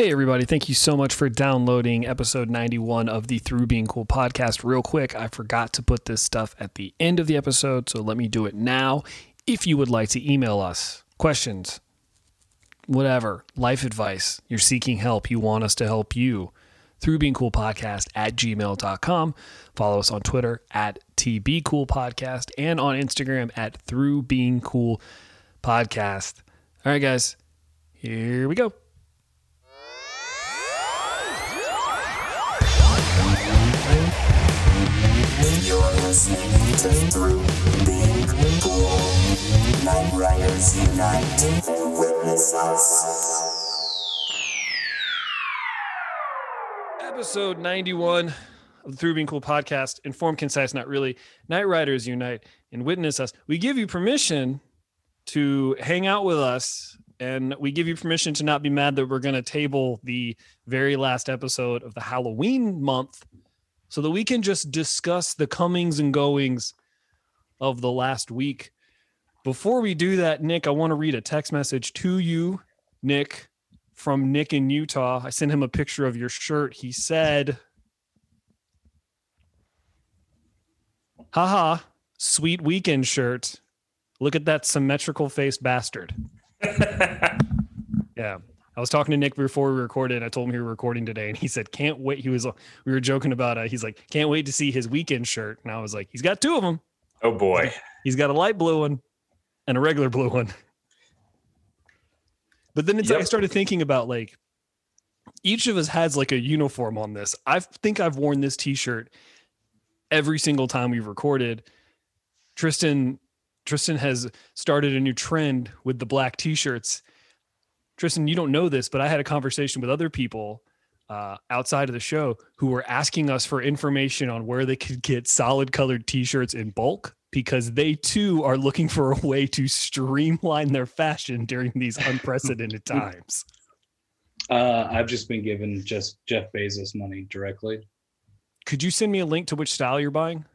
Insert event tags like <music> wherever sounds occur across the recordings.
Hey, everybody. Thank you so much for downloading episode 91 of the Through Being Cool podcast. Real quick, I forgot to put this stuff at the end of the episode, so let me do it now. If you would like to email us questions, whatever, life advice, you're seeking help, you want us to help you, through being cool podcast at gmail.com. Follow us on Twitter at TB Cool Podcast and on Instagram at Through Being Cool Podcast. All right, guys, here we go. To Through Being Cool. Night Riders. Witness us. Episode 91 of the Through Being Cool podcast. Informed, concise, not really. Night Riders Unite and witness us. We give you permission to hang out with us, and we give you permission to not be mad that we're going to table the very last episode of the Halloween month so that we can just discuss the comings and goings of the last week. Before we do that, Nick, I want to read a text message to you, Nick, from Nick in Utah. I sent him a picture of your shirt. He said, haha, sweet weekend shirt. Look at that symmetrical face bastard. <laughs> yeah. I was talking to Nick before we recorded. I told him we were recording today, and he said, "Can't wait." He was, we were joking about it. He's like, "Can't wait to see his weekend shirt." And I was like, "He's got two of them. Oh boy. He's got a light blue one and a regular blue one." But then it's, like I started thinking about like each of us has like a uniform on this. I think I've worn this T-shirt every single time we've recorded. Tristan, Tristan has started a new trend with the black T-shirts. Tristan, you don't know this, but I had a conversation with other people uh, outside of the show who were asking us for information on where they could get solid colored T-shirts in bulk because they too are looking for a way to streamline their fashion during these unprecedented <laughs> times. Uh, I've just been given just Jeff Bezos money directly. Could you send me a link to which style you're buying?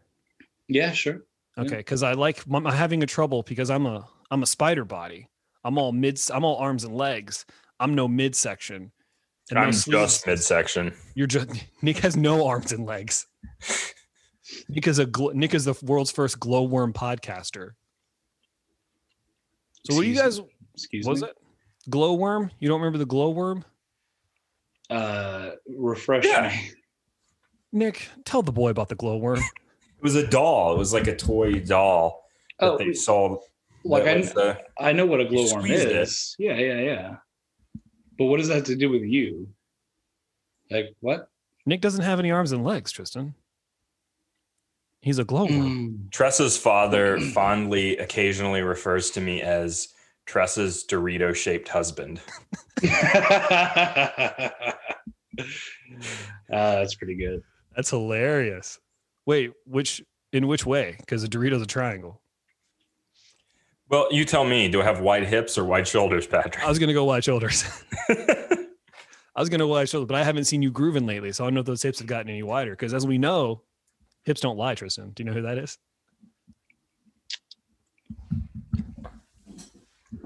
Yeah, sure. Okay, because I like I'm having a trouble because I'm a I'm a spider body. I'm all mid. I'm all arms and legs. I'm no midsection. And I'm no sleeves. just midsection. You're just <laughs> Nick has no arms and legs. <laughs> Nick is a Nick is the world's first glowworm podcaster. So what do you guys? Excuse- Excuse was me. it glowworm? You don't remember the glowworm? Uh, refresh Yeah. me. Nick, tell the boy about the glowworm. <laughs> It was a doll. It was like a toy doll that Oh, they sold. Like I, was, uh, I know what a glowworm squeezed it. is. Yeah, yeah, yeah. But what does that have to do with you? Like what? Nick doesn't have any arms and legs, Tristan. He's a glowworm. Mm. Tressa's father <clears throat> fondly occasionally refers to me as Tressa's Dorito shaped husband. <laughs> <laughs> Ah, that's pretty good. That's hilarious. Wait, which in which way? Because a Dorito's a triangle. Well, you tell me, do I have wide hips or wide shoulders, Patrick? I was gonna go wide shoulders. <laughs> I was gonna go wide shoulders, but I haven't seen you grooving lately, so I don't know if those hips have gotten any wider. Because as we know, hips don't lie, Tristan. Do you know who that is?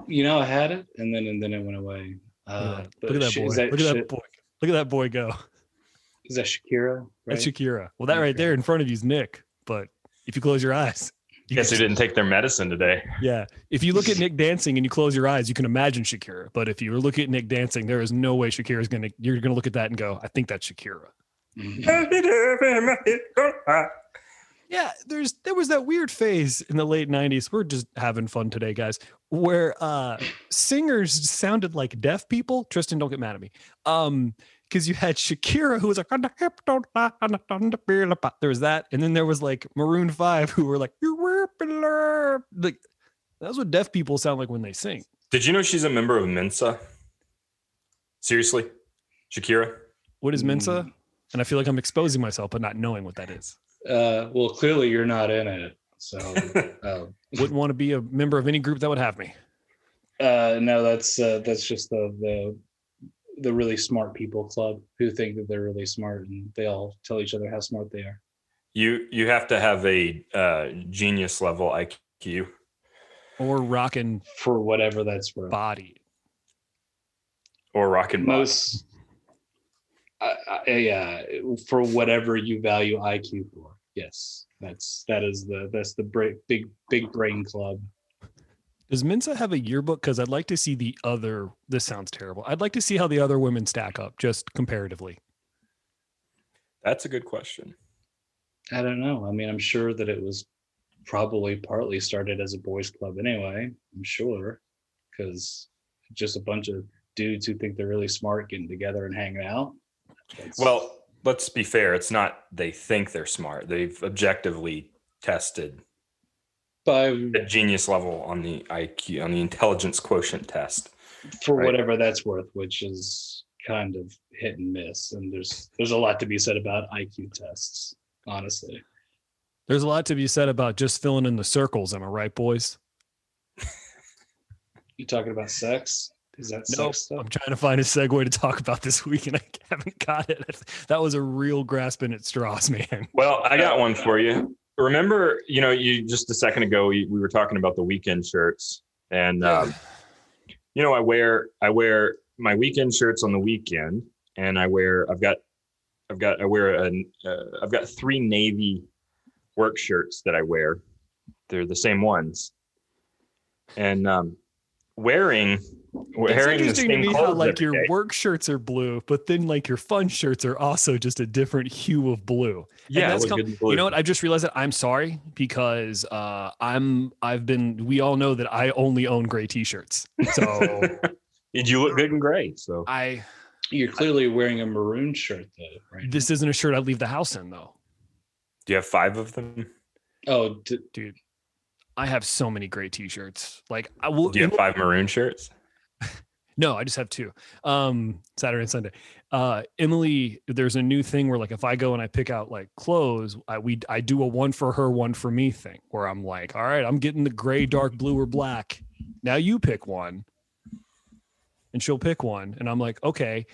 You know, I had it, and then and then it went away. Look Uh, at that, but Look at that sh- boy. That, Look at that boy. Look at that boy go. is that Shakira? Right? That's Shakira. Well, that right there in front of you is Nick. But if you close your eyes, you Guess who can- didn't take their medicine today? Yeah. If you look at Nick dancing and you close your eyes, you can imagine Shakira. But if you look at Nick dancing, there is no way Shakira is gonna. You're gonna look at that and go, "I think that's Shakira." Mhm. <laughs> Yeah, there's there was that weird phase in the late 90s. We're just having fun today, guys, where uh singers sounded like deaf people. Tristan, don't get mad at me. Um, because you had Shakira who was like, "On the hip, don't lie, on the- on the beer, la pa." there was that, and then there was like Maroon 5 who were like, like that's what deaf people sound like when they sing. Did you know she's a member of Mensa? Seriously? Shakira? What is Mensa? Mm. And I feel like I'm exposing myself, but not knowing what that is. Uh, well, clearly you're not in it. So, uh, <laughs> Wouldn't want to be a member of any group that would have me. uh, no, that's uh, that's just the the the really smart people club who think that they're really smart and they all tell each other how smart they are. You you have to have a uh, genius level IQ. Or rockin' For whatever that's worth. body. or rockin' Most I, I, yeah, for whatever you value IQ for. Yes, that's that is the that's the bra- big big brain club. Does Mensa have a yearbook? Because I'd like to see the other. This sounds terrible. I'd like to see how the other women stack up, just comparatively. That's a good question. I don't know. I mean, I'm sure that it was probably partly started as a boys' club anyway. I'm sure, because just a bunch of dudes who think they're really smart getting together and hanging out. That's- Well, let's be fair. It's not they think they're smart. They've objectively tested by the genius level on the IQ on the intelligence quotient test. for Right. whatever that's worth, which is kind of hit and miss. And there's there's a lot to be said about IQ tests, honestly. There's a lot to be said about just filling in the circles. Am I right, boys? You talking about sex? Is that No, sex stuff? I'm trying to find a segue to talk about this week, and I haven't got it. <laughs> That was a real grasping at straws, man. Well, I got oh, one for you. Remember, you know, you just a second ago we, we were talking about the weekend shirts, and um, you know, I wear I wear my weekend shirts on the weekend, and I wear I've got I've got I wear an uh, I've got three navy work shirts that I wear. They're the same ones, and um, wearing wearing it's the interesting to me how like your day. work shirts are blue, but then like your fun shirts are also just a different hue of blue. yeah, that's com- blue. You know what? I just realized that I'm sorry because uh, I'm I've been. We all know that I only own gray T-shirts, so <laughs> Did you look good in gray? So I You're clearly wearing a maroon shirt though, right? this isn't a shirt I'd leave the house in though. do you have five of them? oh, d- dude. I have so many great t-shirts. Like I will. Do you have five maroon shirts? No, I just have two. Um, Saturday and Sunday. Uh, Emily, there's a new thing where like if I go and I pick out like clothes, I we I do a one for her, one for me thing where I'm like, all right, I'm getting the gray, dark blue, or black. Now you pick one, and she'll pick one, and I'm like, okay.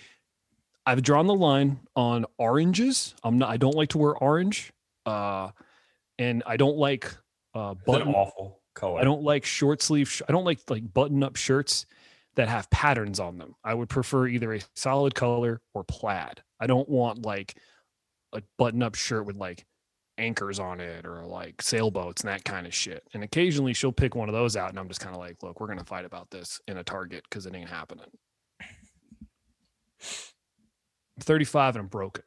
I've drawn the line on oranges. I'm not. I don't like to wear orange. Uh, and I don't like uh button awful color. I don't like short sleeve. Sh- I don't like like button up shirts that have patterns on them. I would prefer either a solid color or plaid. I don't want like a button up shirt with like anchors on it or like sailboats and that kind of shit. And occasionally she'll pick one of those out, and I'm just kind of like, look, we're gonna fight about this in a Target because it ain't happening. I'm 35 and I'm broken.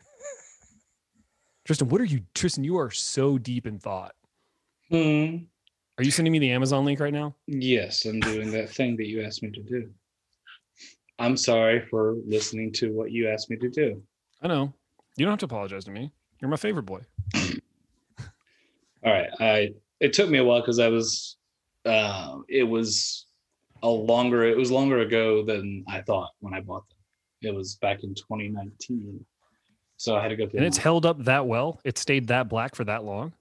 <laughs> Tristan, what are you, Tristan? You are so deep in thought. hmm. Are you sending me the Amazon link right now? Yes, I'm doing that thing that you asked me to do. I'm sorry for listening to what you asked me to do. I know. You don't have to apologize to me. You're my favorite boy. <laughs> All right. I it took me a while because I was uh, it was a longer it was longer ago than I thought when I bought them. It was back in 2019. So I had to go through And it's held up that well. It stayed that black for that long.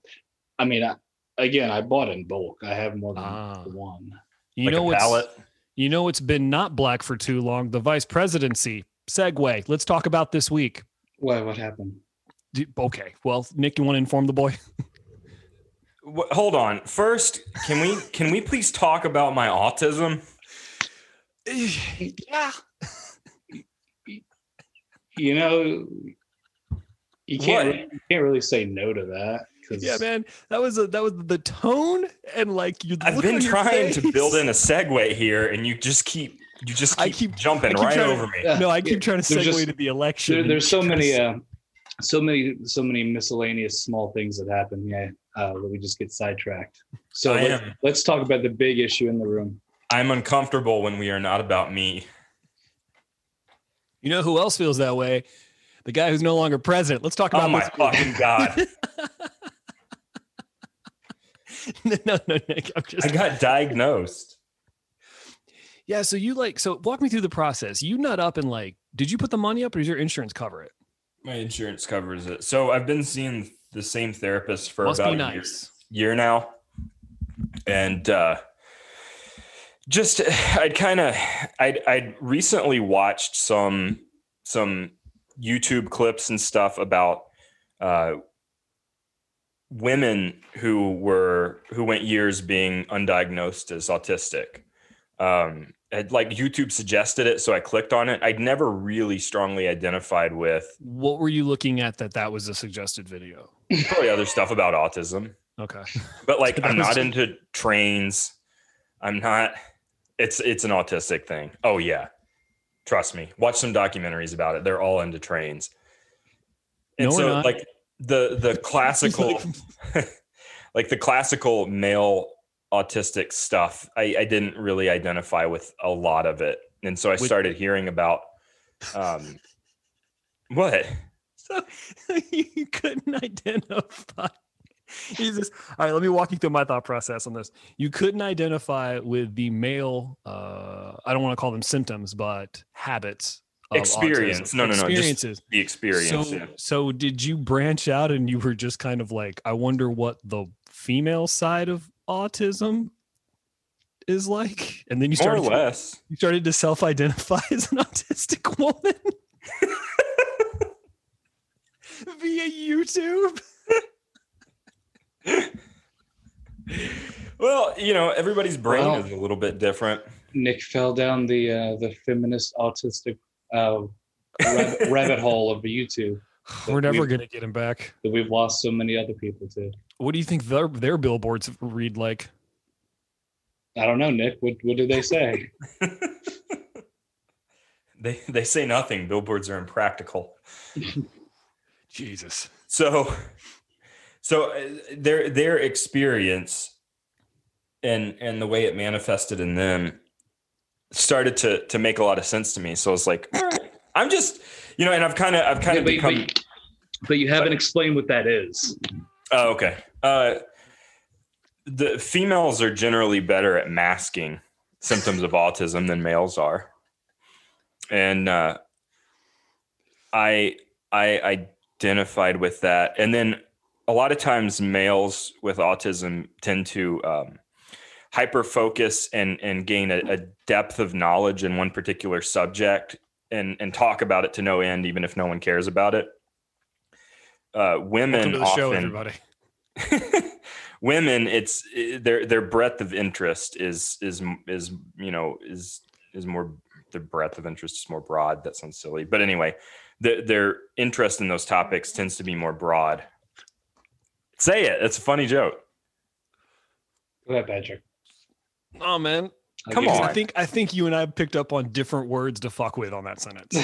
I mean I, again I bought in bulk. I have more than Ah. one. You like know a what's palette. you know it's been not black for too long. The vice presidency segue. Let's talk about this week. Why what happened? Do- Okay. Well, Nick, you want to inform the boy? <laughs> Wh- Hold on. First, can we can we please talk about my autism? yeah. You know you can't What? you can't really say no to that because Yeah, man. That was a, that was the tone and like you. I've been trying to build in a segue here, and you just keep you just keep, I keep- jumping I keep right trying over me. No, I keep trying to There's segue just- to the election. there, there's so many uh, so many so many miscellaneous small things that happen yeah uh, that we just get sidetracked so let's, am. let's talk about the big issue in the room I'm uncomfortable when we are not about me. You know who else feels that way? The guy who's no longer president. Let's talk Oh about my this. fucking god! <laughs> <laughs> no, no, no, Nick. I'm just I got diagnosed. Yeah, so you like so walk me through the process. You nut up and like, did you put the money up or does your insurance cover it? My insurance covers it. So I've been seeing the same therapist for Must about a year, year now, and uh, just I'd kind of I'd I'd recently watched some some YouTube clips and stuff about uh, women who were who went years being undiagnosed as autistic. Um, had, like YouTube suggested it, so I clicked on it. I'd never really strongly identified with What were you looking at that that was a suggested video? probably other stuff about autism, Okay. but like <laughs> I'm not into trains. I'm not. It's it's an autistic thing. Oh yeah, trust me. Watch some documentaries about it. They're all into trains. And No, we're so not. like the the <laughs> classical <laughs> like the classical male autistic stuff I, I didn't really identify with a lot of it and so i started hearing about um what So <laughs> you couldn't identify. Jesus. All right, let me walk you through my thought process on this. You couldn't identify with the male, uh, I don't want to call them symptoms, but habits. Of Experience. autism. No, no, no, just Experiences. the experience So, yeah. so did you branch out and you were just kind of like, I wonder what the female side of autism is like? And then you started more or started, to, less you started to self-identify <laughs> as an autistic woman <laughs> via YouTube. <laughs> well you know everybody's brain Well- is a little bit different Nick fell down the uh, the feminist autistic uh, rabbit, <laughs> rabbit hole of the YouTube We're never gonna get him back. that we've lost so many other people to. What do you think their their billboards read like? I don't know, Nick. What what do they say? <laughs> they they say nothing billboards are impractical <laughs> Jesus. so so uh, their their experience and and the way it manifested in them started to to make a lot of sense to me. So it's like <clears throat> i'm just you know and i've kind of i've kind of but, become but, but you haven't explained what that is. oh okay. Uh the females are generally better at masking symptoms of autism than males are. And uh i i identified with that. And then a lot of times males with autism tend to um, hyper focus and and gain a, a depth of knowledge in one particular subject and and talk about it to no end even if no one cares about it. Uh, women Welcome to the show, often everybody. <laughs> women it's their their breadth of interest is is is you know is is more the breadth of interest is more broad. That sounds silly. But anyway the, their interest in those topics tends to be more broad. Say it. It's a funny joke. Go ahead, Patrick. Oh man. I'll Come on. I think I think you and I picked up on different words to fuck with on that sentence.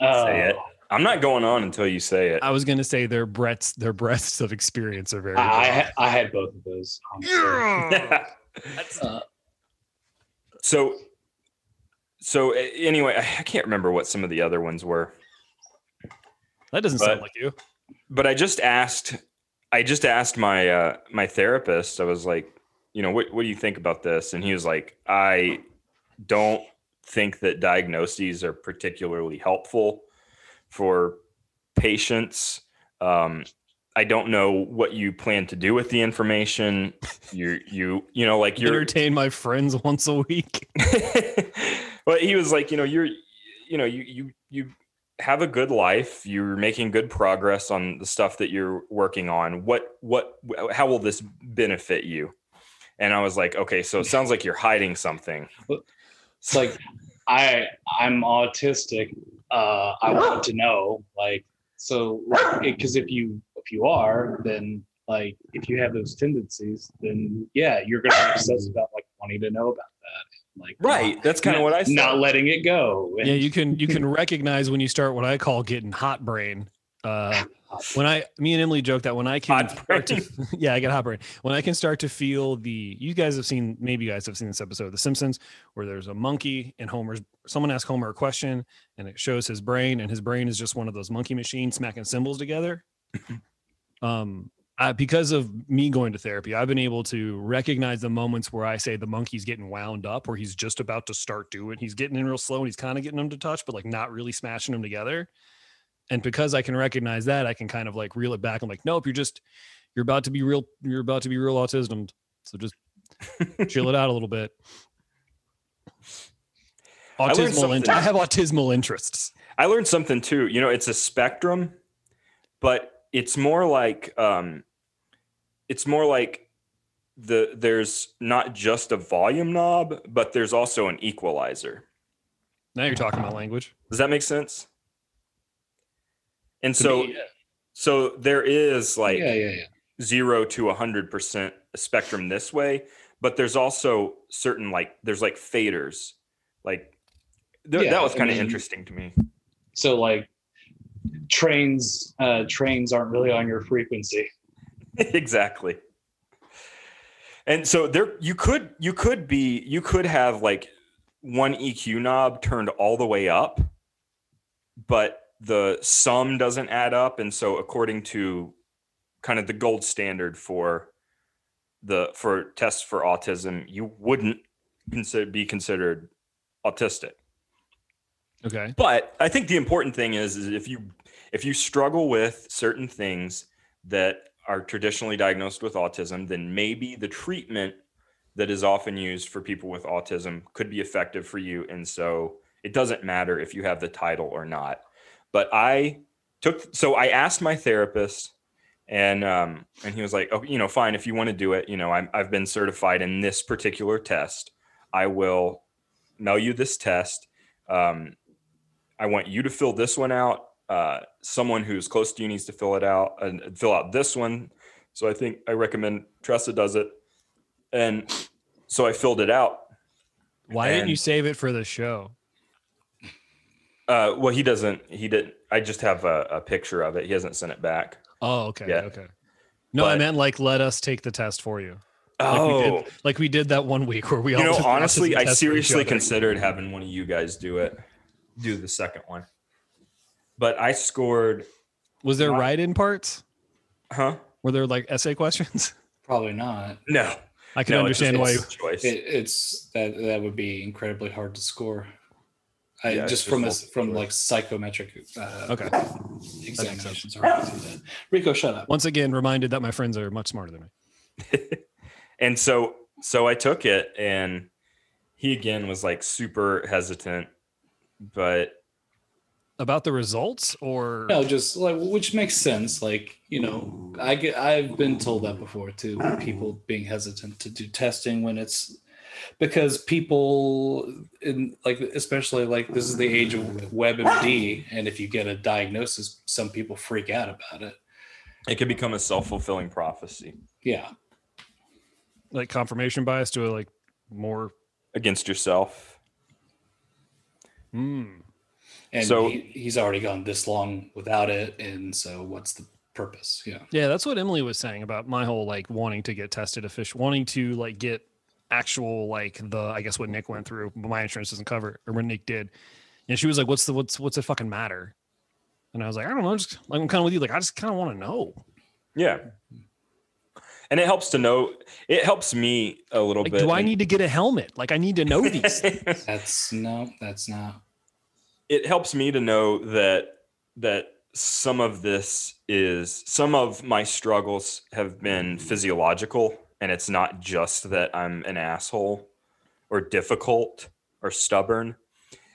Uh, <laughs> Say it. i'm not going on until you say it I was gonna say their breaths, their breaths of experience are very I, I, ha- I had both of those. honestly. Yeah. <laughs> Uh, so so anyway I- i can't remember what some of the other ones were That doesn't sound like you. but I just asked I just asked my uh my therapist, I was like, you know, what what do you think about this? And he was like, I don't think that diagnoses are particularly helpful for patients. Um I don't know what you plan to do with the information. You you you know like you're Entertain my friends once a week. <laughs> but he was like, you know, you're, you know, you you you have a good life. You're making good progress on the stuff that you're working on. What what how will this benefit you? And I was like, okay, so it <laughs> sounds like you're hiding something. it's like I I'm autistic. Uh, I want to know, like, so because if you if you are, then like if you have those tendencies, then yeah, you're gonna be obsessed about like wanting to know about that. Like Right. That's kind of what I said. not letting it go. yeah, you can you can <laughs> recognize when you start what I call getting hot brain. Uh, when I, me and Emily joke that when I can, start to, <laughs> yeah, I get hot brain. When I can start to feel the, you guys have seen, maybe you guys have seen this episode of The Simpsons where there's a monkey and Homer's, someone asks Homer a question and it shows his brain and his brain is just one of those monkey machines smacking cymbals together. <laughs> um, I, because of me going to therapy, I've been able to recognize the moments where I say the monkey's getting wound up, where he's just about to start doing. He's getting in real slow and he's kind of getting them to touch, but like not really smashing them together. And because I can recognize that, I can kind of like reel it back. I'm like, nope, you're just you're about to be real. You're about to be real autism. So just chill it out a little bit. Autismal. Int- I have autismal interests. I learned something too. You know, it's a spectrum, but it's more like um it's more like the there's not just a volume knob, but there's also an equalizer. Now you're talking about language. Does that make sense? And To so me, so there is like yeah, yeah, yeah. zero to a hundred percent spectrum this way, but there's also certain like there's like faders, like th- Yeah, that was kind of mean- interesting to me. So like trains, uh, trains aren't really on your frequency. <laughs> exactly. And so there you could you could be you could have like one EQ knob turned all the way up, but the sum doesn't add up. And so according to kind of the gold standard for the for tests for autism, you wouldn't consider be considered autistic. Okay. But I think the important thing is, is if you if you struggle with certain things that are traditionally diagnosed with autism, then maybe the treatment that is often used for people with autism could be effective for you. And so it doesn't matter if you have the title or not. But I took so I asked my therapist and um and he was like, oh, you know, fine, if you want to do it, you know, I'm, I've been certified in this particular test. I will mail you this test. Um, I want you to fill this one out. Uh, someone who's close to you needs to fill it out and fill out this one. So I think I recommend Tressa does it. And so I filled it out. Why didn't you save it for the show? Uh, well, he doesn't. He didn't. I just have a, a picture of it. He hasn't sent it back. Oh, okay. Yeah. Okay. No, I meant like let us take the test for you. Like we Oh, did, like we did that one week where we all you know, honestly, I test for each seriously considered having one of you guys do it, do the second one. But I scored, Was there Not- write-in parts? huh? Were there like essay questions? <laughs> Probably not. No, I can no, understand just why. multiple choice. It, it's that that would be incredibly hard to score. I, Yeah, it's just just from a, from like psychometric uh, Okay. examinations. are hard to do that. Rico, shut up. Once again, reminded that my friends are much smarter than me. <laughs> and so so I took it and he again was like super hesitant, but About the results, or No, just like which makes sense. Like you know, I get I've been told that before too. People being hesitant to do testing when it's because people in like especially like this is the age of WebMD, and if you get a diagnosis, some people freak out about it. it could become a self-fulfilling prophecy Yeah, like confirmation bias to like more. against yourself. Hmm. And So- he, he's already gone this long without it, and so what's the purpose? Yeah, Yeah, that's what Emily was saying about my whole like wanting to get tested official, wanting to like get actual like the I guess what Nick went through, but my insurance doesn't cover it, or what Nick did. And she was like, "What's the what's what's it fucking matter?" And I was like, "I don't know, just like I'm kind of with you. Like I just kind of want to know. Yeah. And it helps to know. It helps me a little Like, bit. do I need to get a helmet? Like I need to know these. <laughs> things. that's no, that's not. It helps me to know that that some of this is some of my struggles have been physiological and it's not just that I'm an asshole or difficult or stubborn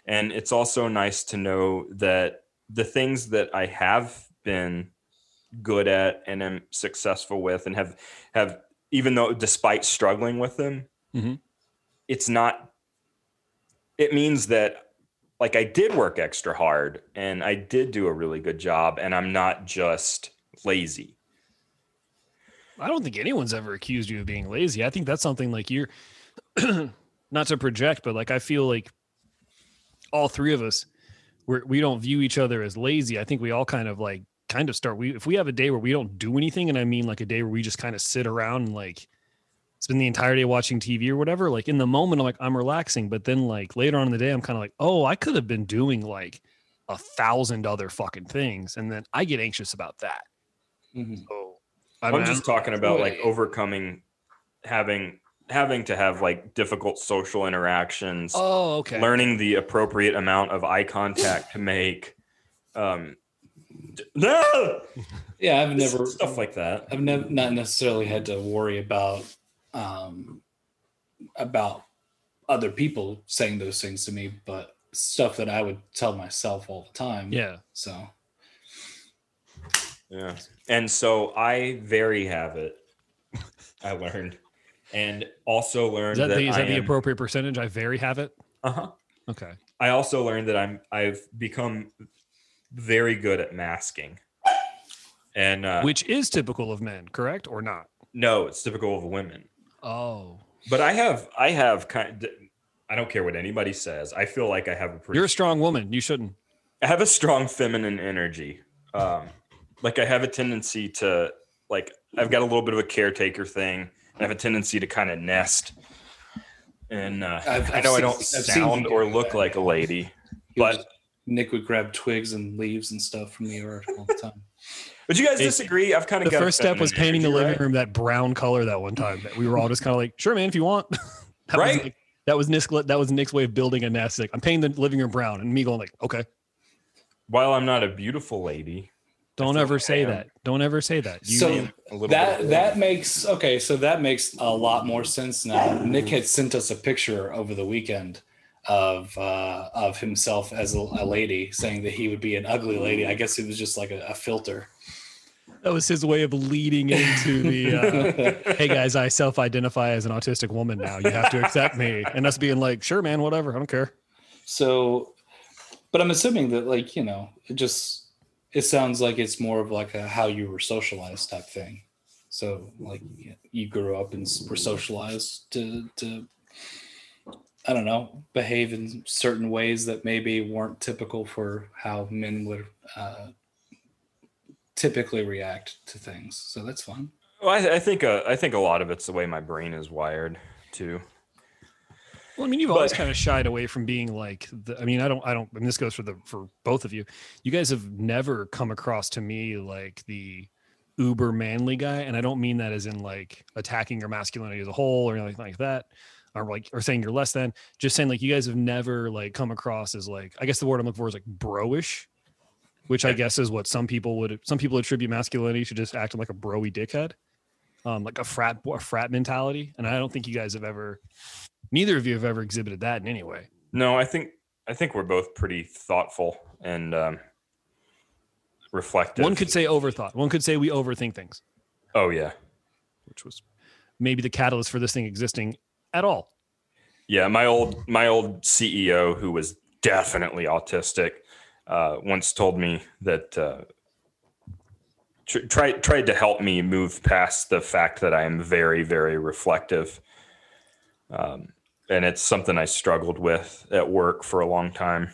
and it's also nice to know that the things that I have been good at and am successful with and have have even though despite struggling with them Mhm. it's not it means that like I did work extra hard and I did do a really good job and I'm not just lazy. I don't think anyone's ever accused you of being lazy. I think that's something like you're <clears throat> not to project, but like I feel like all three of us we're, we don't view each other as lazy. I think we all kind of like kind of start. We if we have a day where we don't do anything, and I mean like a day where we just kind of sit around and like spend the entire day watching TV or whatever. Like in the moment, I'm like I'm relaxing, but then like later on in the day, I'm kind of like, oh, I could have been doing like a thousand other fucking things, and then I get anxious about that. Mhm. So I'm, mean, just talking about like overcoming having having to have like difficult social interactions, Oh, okay. learning the appropriate amount of eye contact to make um d- no <laughs> Yeah, I've never stuff like that. I've never not necessarily had to worry about um about other people saying those things to me, but stuff that I would tell myself all the time. Yeah. So Yeah. And so I very have it. I learned and also learned Is that, that, the, is I that the am- appropriate percentage? I very have it. uh-huh. Okay. I also learned that I'm I've become very good at masking. And uh, Which is typical of men, correct or not? no, it's typical of women. Oh. But I have I have kind I don't care what anybody says. I feel like I have a pretty You're a strong woman. You shouldn't. I have a strong feminine energy. Um, like I have a tendency to like I've got a little bit of a caretaker thing. I have a tendency to kind of nest. And uh, I've- I I've know I don't I've sound or look that. like a lady, but Nick would grab twigs and leaves and stuff from the yard all the time. But you guys Hey, disagree. I've kind The of got a first step was painting the energy, living right? room that brown color that one time. That we were all just kind of like, sure, man, if you want. <laughs> that Was Right? like, that was Nick's. That was Nick's way of building a nest. Like, I'm painting the living room brown, and me going like, okay. While I'm not a beautiful lady, Don't ever say that. Don't ever say that. You, So a that bit that makes okay. So that makes a lot more sense now. Nick had sent us a picture over the weekend of uh, of himself as a, a lady, saying that he would be an ugly lady. I guess it was just like a, a filter. That was his way of leading into the. Uh, <laughs> hey guys, I self-identify as an autistic woman now. You have to accept me, and us being like, sure, man, whatever, I don't care. So, but I'm assuming that like you know, it just it sounds like it's more of like a how you were socialized type thing. So like you grew up and were socialized to to I don't know behave in certain ways that maybe weren't typical for how men would uh, typically react to things. So that's fun. Well, I, I think uh, I think a lot of it's the way my brain is wired too. Well, I mean, you've always kind of shied away from being like. The, I mean, I don't. I don't. I mean, this goes for the for both of you. You guys have never come across to me like the uber manly guy, and I don't mean that as in like attacking your masculinity as a whole or anything like that, or like or saying you're less than. Just saying like you guys have never like come across as like. I guess the word I'm looking for is like broish, which I guess is what some people would. Some people attribute masculinity to just acting like a broy dickhead, um, like a frat a frat mentality, and I don't think you guys have ever neither of you have ever exhibited that in any way. No, I think I think we're both pretty thoughtful and um, reflective. One could say overthought. One could say we overthink things, "Oh yeah, which was maybe the catalyst for this thing existing at all. yeah." My old my old CEO, who was definitely autistic, uh, once told me that uh, tr- tried tried to help me move past the fact that I am very very reflective. Um, and it's something I struggled with at work for a long time,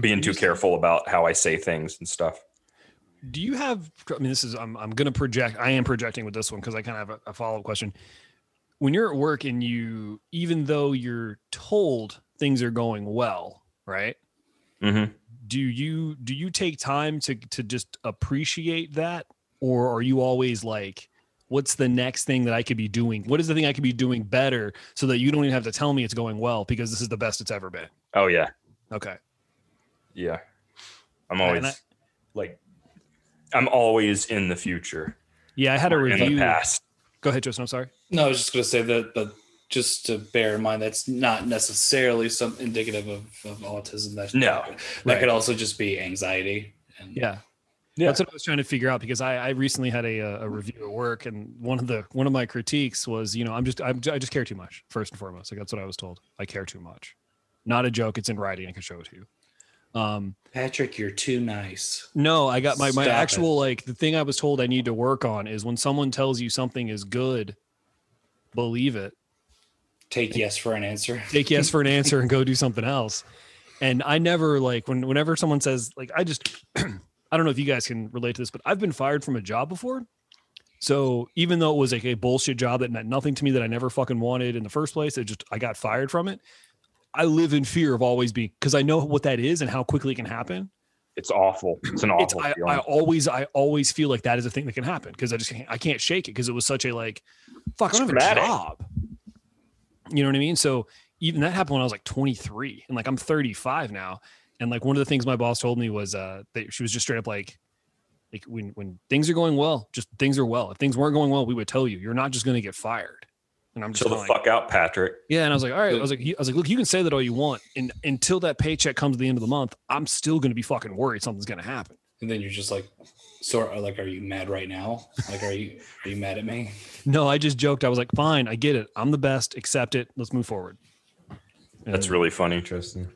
being too careful about how I say things and stuff. Do you have? I mean, this is I'm I'm going to project. I am projecting with this one because I kind of have a, a follow up question. When you're at work and you, even though you're told things are going well, right? Mm-hmm. Do you do you take time to to just appreciate that or are you always like what's the next thing that i could be doing what is the thing i could be doing better so that you don't even have to tell me it's going well because this is the best it's ever been Oh yeah, okay yeah. I'm always I- like, I'm always in the future. yeah i had a or in the review past. go ahead tristan i'm sorry No, I was just going to say that, but just to bear in mind, that's not necessarily some indicative of, of autism. That No, that right. could also just be anxiety. And yeah Yeah. That's what I was trying to figure out because I, I recently had a, a review at work and one of the one of my critiques was you know I'm just I'm, I just care too much first and foremost like that's what I was told I care too much not a joke it's in writing I can show it to you um Patrick, you're too nice. No, I got my my Stop it. actual like the thing I was told I need to work on is when someone tells you something is good, believe it. Take yes for an answer. <laughs> Take yes for an answer and go do something else. And I never like when whenever someone says like I just <clears throat> I don't know if you guys can relate to this, but I've been fired from a job before. So even though it was like a bullshit job that meant nothing to me that I never fucking wanted in the first place, it just I got fired from it. I live in fear of always being because I know what that is and how quickly it can happen. It's awful. It's an it's awful I, feeling. I always I always feel like that is a thing that can happen because I just can't, I can't shake it because it was such a like fuck I don't have a job. You know what I mean? So even that happened when I was like 23 and like I'm 35 now. And like one of the things my boss told me was uh that she was just straight up like like when when things are going well, just things are well. If things weren't going well, we would tell you. You're not just going to get fired. And I'm just Chill the like, fuck out, Patrick. yeah, and I was like, all right. I was like, I was like, look, you can say that all you want, and until that paycheck comes at the end of the month, I'm still going to be fucking worried something's going to happen. And then you're just like, So, are- like, are you mad right now? Like, are you are you mad at me? No, I just joked. I was like, fine, I get it. I'm the best. Accept it. Let's move forward. That's really funny, Tristan.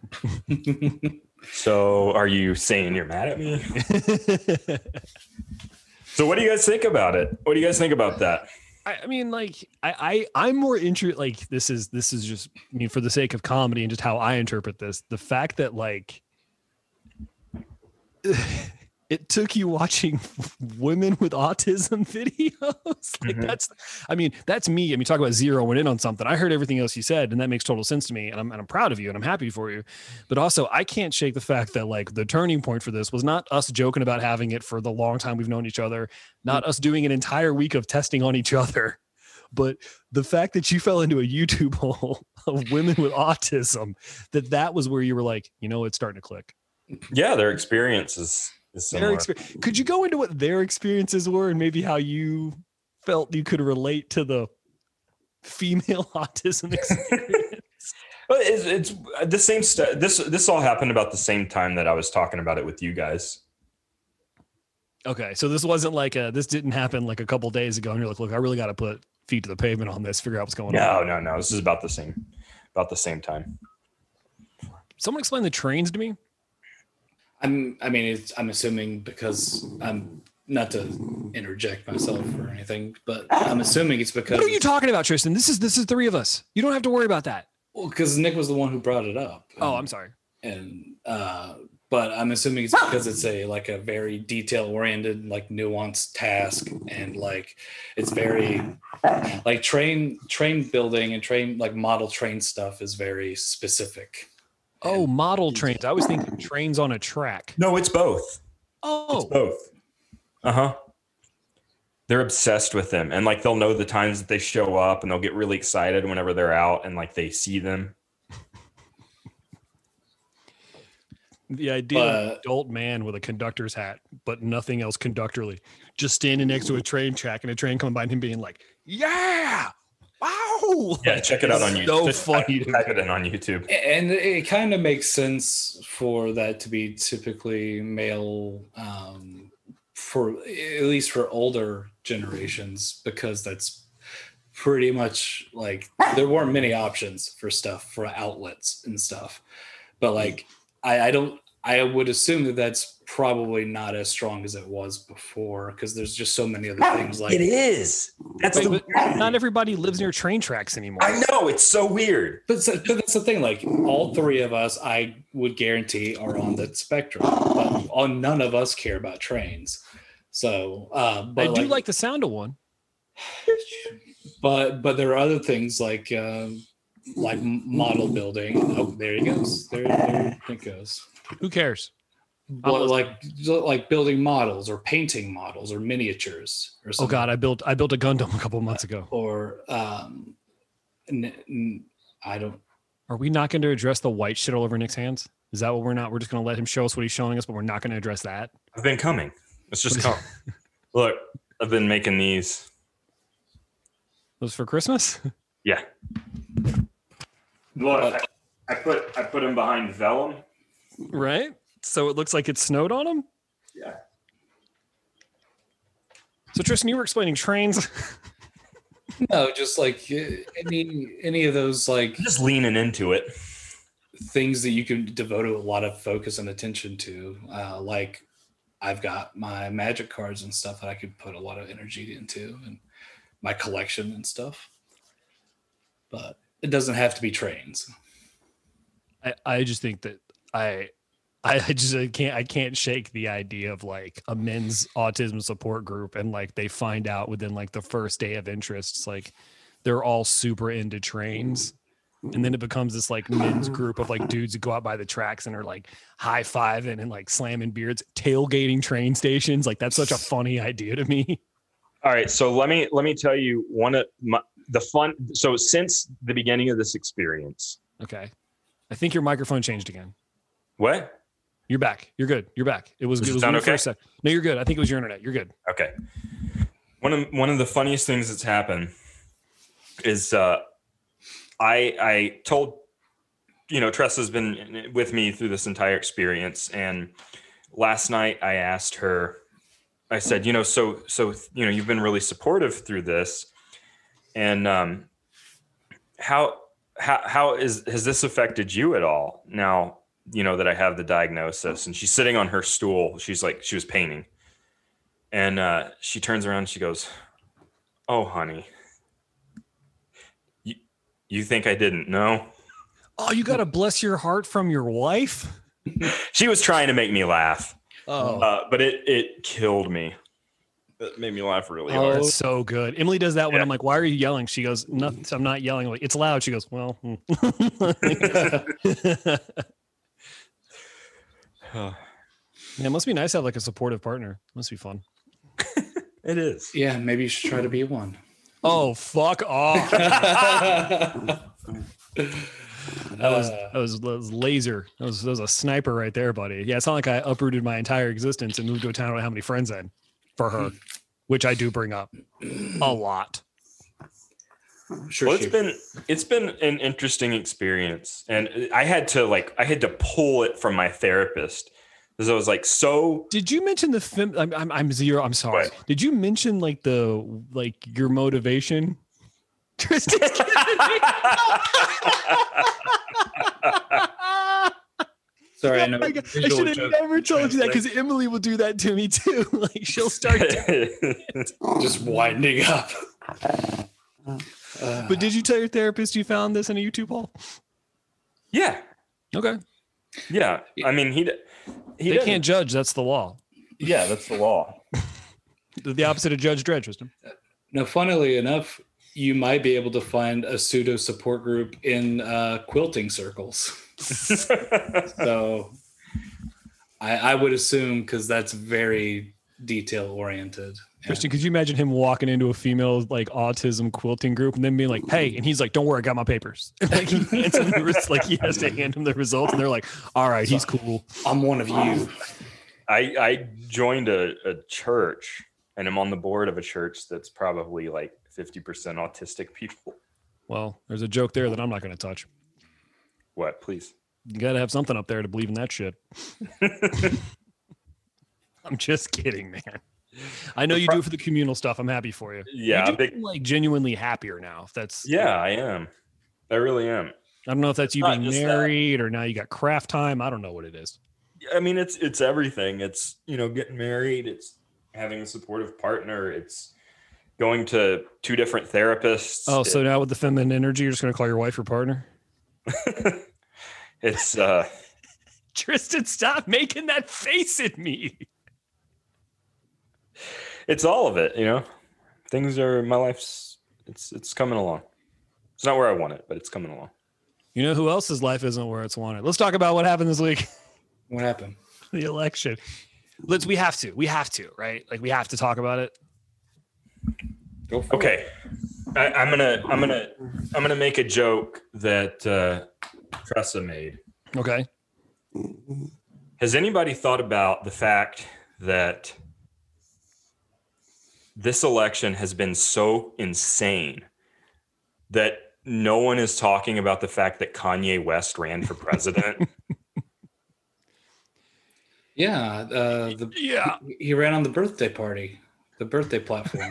<laughs> So, are you saying you're mad at me? <laughs> So, what do you guys think about it? What do you guys think about that? I, I mean, like, I, I, I'm more interested. Like, this is, this is just, I mean, for the sake of comedy and just how I interpret this, the fact that like, it took you watching <laughs> women with autism <laughs> videos. like, Mhm. that's, I mean, that's me. I mean, talk about zeroing in on something. I heard everything else you said, and that makes total sense to me. And I'm, and I'm proud of you, and I'm happy for you. But also, I can't shake the fact that like the turning point for this was not us joking about having it for the long time we've known each other, not us doing an entire week of testing on each other, <laughs> but the fact that you fell into a YouTube hole of women with autism, that that was where you were like, you know, it's starting to click. Yeah, their experience is, is Their similar. exper- Could you go into what their experiences were and maybe how you felt you could relate to the female <laughs> autism experience? <laughs> But it's, it's uh, the same stuff. This this all happened about the same time that I was talking about it with you guys. okay, so this wasn't like a this didn't happen like a couple days ago, and you're like, look, I really got to put feet to the pavement on this, figure out what's going on. No, no, no. This is about the same, about the same time. Someone explain the trains to me. I'm. I mean, it's, I'm assuming because I'm not to interject myself or anything, but I'm assuming it's because What are you talking about, Tristan? This is this is three of us. You don't have to worry about that. Well, because Nick was the one who brought it up. Oh, I'm sorry. and uh but i'm assuming it's because it's a like a very detail oriented like nuanced task and like it's very like train train building and train like model train stuff is very specific Oh, model trains. I was thinking trains on a track. No, it's both. It's Oh, both. Uh huh. They're obsessed with them, and like they'll know the times that they show up, and they'll get really excited whenever they're out, and like they see them. the idea of an adult man with a conductor's hat, but nothing else conductorly, just standing next to a train track and a train coming by and him being like, "Yeah, wow." Yeah, check it out on YouTube. So Just funny. Type, type it in on YouTube. and it kind of makes sense for that to be typically male um for at least for older generations because that's pretty much like there weren't many options for stuff for outlets and stuff but like i i don't i would assume that that's probably not as strong as it was before because there's just so many other things like it is. That's Wait, the not everybody lives near train tracks anymore. I know it's so weird. But, so- but that's the thing. Like all three of us, I would guarantee are on that spectrum. But on none of us care about trains. So, uh, I do like the sound of one. but but there are other things like um, like model building. Oh, there he goes. There, there it goes. Who cares? But like like building models or painting models or miniatures or something. Oh. God, I built I built a Gundam a couple of months ago. Or um, n- n- I don't. Are we not going to address the white shit all over Nick's hands? Is that what we're not? We're just going to let him show us what he's showing us, but we're not going to address that. I've been coming. It's just come. <laughs> Look, I've been making these. Was for Christmas? <laughs> Yeah. Look, I, I put I put them behind vellum. Right? So it looks like it snowed on him. Yeah. So Tristan, you were explaining trains. <laughs> No, just like uh, any any of those like Just leaning into it. things that you can devote a lot of focus and attention to. Uh, like I've got my magic cards and stuff that I could put a lot of energy into, and my collection and stuff. But it doesn't have to be trains. I, I just think that I <laughs> I I just I can't I can't shake the idea of like a men's autism support group and like they find out within like the first day of interests like they're all super into trains. And then it becomes this like men's <laughs> group of like dudes who go out by the tracks and are like high fiving and like slamming beards tailgating train stations. Like that's such a funny idea to me. <laughs> All right, so let me let me tell you one of my, the fun. So since the beginning of this experience, okay. I think your microphone changed again What? you're back you're good you're back it was Does it it was sound weird for a okay? sec. no you're good I think it was your internet you're good Okay. One of one of the funniest things that's happened is uh, I I told you know Tressa's been with me through this entire experience, and last night I asked her I said, you know, so so you know, you've been really supportive through this, and um, how how how is has this affected you at all now? You know that I have the diagnosis, and she's sitting on her stool. She's like she was painting, and uh, she turns around. And she goes, "Oh, honey, you you think I didn't know?" Oh, you got to bless your heart from your wife. <laughs> She was trying to make me laugh, Oh, uh, but it it killed me. It made me laugh really oh, hard. that's so good. Emily does that when Yeah. I'm like, "Why are you yelling?" She goes, "Nothing. I'm not yelling." I'm like, it's loud. She goes, "Well." <laughs> <laughs> hmm." yeah, it must be nice to have like a supportive partner. Must be fun. <laughs> It is. yeah, maybe you should try to be one. Oh, fuck off. that <laughs> That was, that was that was laser. That was that was a sniper right there, buddy. Yeah, it's not like I uprooted my entire existence and moved to a town I don't have friends in for her, <laughs> which I do bring up a lot. Sure well, she- it's been it's been an interesting experience, and I had to like I had to pull it from my therapist because I was like so. Did you mention the fem? I'm, I'm I'm zero. I'm sorry. What? Did you mention like the like your motivation? Tristan. Sorry, I <laughs> Oh know. my God, I should have joke never told you that because Emily will do that to me too. <laughs> like she'll start. <laughs> just winding up. But did you tell your therapist you found this in a YouTube hole? yeah, Okay. yeah. I mean, he, he they doesn't- can't judge. That's the law. Yeah, that's the law. The, the opposite of Judge Dredd, Tristan. Now, funnily enough, you might be able to find a pseudo support group in uh, quilting circles. <laughs> So I, I would assume because that's very detail oriented. Christian, could you imagine him walking into a female like autism quilting group and then being like, "Hey," and he's like, "Don't worry, I got my papers." <laughs> like he hands him the res- like he has to hand him the results, and they're like, "All right, he's cool." I'm one of you. I I joined a, a church, and I'm on the board of a church that's probably like 50% autistic people. Well, there's a joke there that I'm not going to touch. What? Please. You got to have something up there to believe in that shit. <laughs> I'm just kidding, man. I know you do it for the communal stuff. I'm happy for you. Yeah, you big- like genuinely happier now. If that's Yeah, I am. I really am. I don't know if that's you being just that. married or now you got craft time. I don't know what it is. I mean, it's it's everything. It's you know getting married. It's having a supportive partner. It's going to two different therapists. Oh, so now with the feminine energy, you're just going to call your wife your partner? <laughs> it's uh <laughs> Tristan, stop making that face at me. It's all of it. You know, things are my life's. It's it's coming along. It's not where I want it, but it's coming along. You know who else's life isn't where it's wanted? Let's talk about what happened this week. <laughs> What happened? the election. Let's we have to. We have to, right? Like we have to talk about it. Go for it. Okay, I, I'm gonna I'm gonna I'm gonna make a joke that uh, Tressa made. Okay. Has anybody thought about the fact that this election has been so insane that no one is talking about the fact that Kanye West ran for president? <laughs> Yeah, uh, the, Yeah. he ran on the birthday party, the birthday platform. <laughs>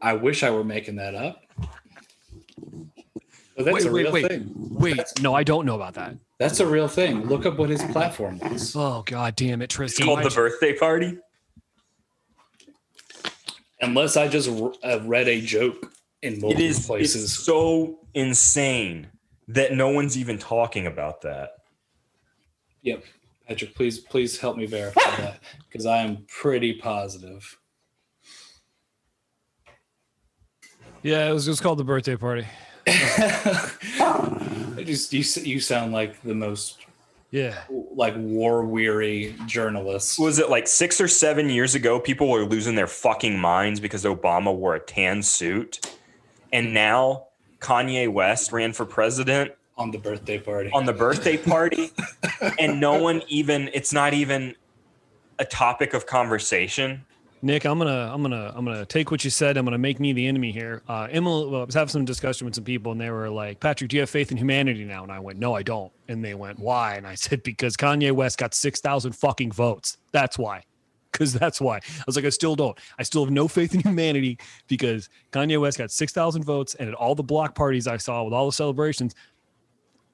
I wish I were making that up. But that's Wait, a wait, real wait. thing. Wait, no, I don't know about that. That's a real thing. Look up what his platform was. Oh god damn it, It's called the birthday party. Unless I just uh, read a joke in multiple is places. it's so insane that no one's even talking about that. Yep. Patrick, please, please help me verify that because I am pretty positive. Yeah, it was just called the birthday party. <laughs> <laughs> I just you, you sound like the most Yeah. like war weary journalists Was it like six or seven years ago? People were losing their fucking minds because Obama wore a tan suit. And now Kanye West ran for president on the birthday party. on the birthday party. <laughs> and no one even, it's not even a topic of conversation. Nick, I'm gonna, I'm gonna, I'm gonna take what you said. I'm gonna make me the enemy here. Uh, Emily, well, I was having some discussion with some people, and they were like, "Patrick, do you have faith in humanity now?" And I went, "No, I don't." And they went, "Why?" And I <laughs> said, "Because Kanye West got six thousand fucking votes. That's why." because that's why. I was like, I still don't. I still have no faith in humanity because Kanye West got 6,000 votes. And at all the block parties I saw with all the celebrations,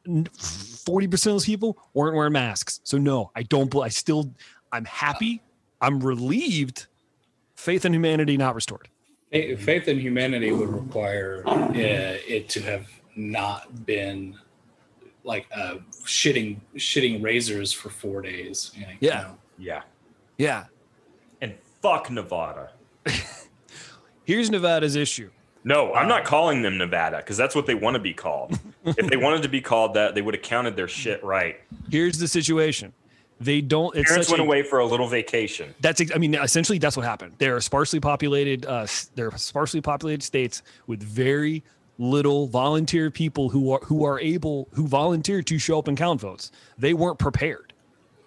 40% of those people weren't wearing masks. So, no, I don't. I still, I'm happy. I'm relieved. Faith in humanity not restored. Faith in humanity would require uh, it to have not been like uh, shitting shitting razors for four days. you know, you Yeah. know. Yeah. Yeah. And fuck Nevada. <laughs> Here's Nevada's issue. No, I'm not calling them Nevada because that's what they want to be called. <laughs> if they wanted to be called that, they would have counted their shit right. Here's the situation. They don't. It's Parents such went a- away for a little vacation. That's I mean essentially that's what happened. They're sparsely populated uh are sparsely populated states with very little volunteer people who are who are able who volunteer to show up and count votes. They weren't prepared.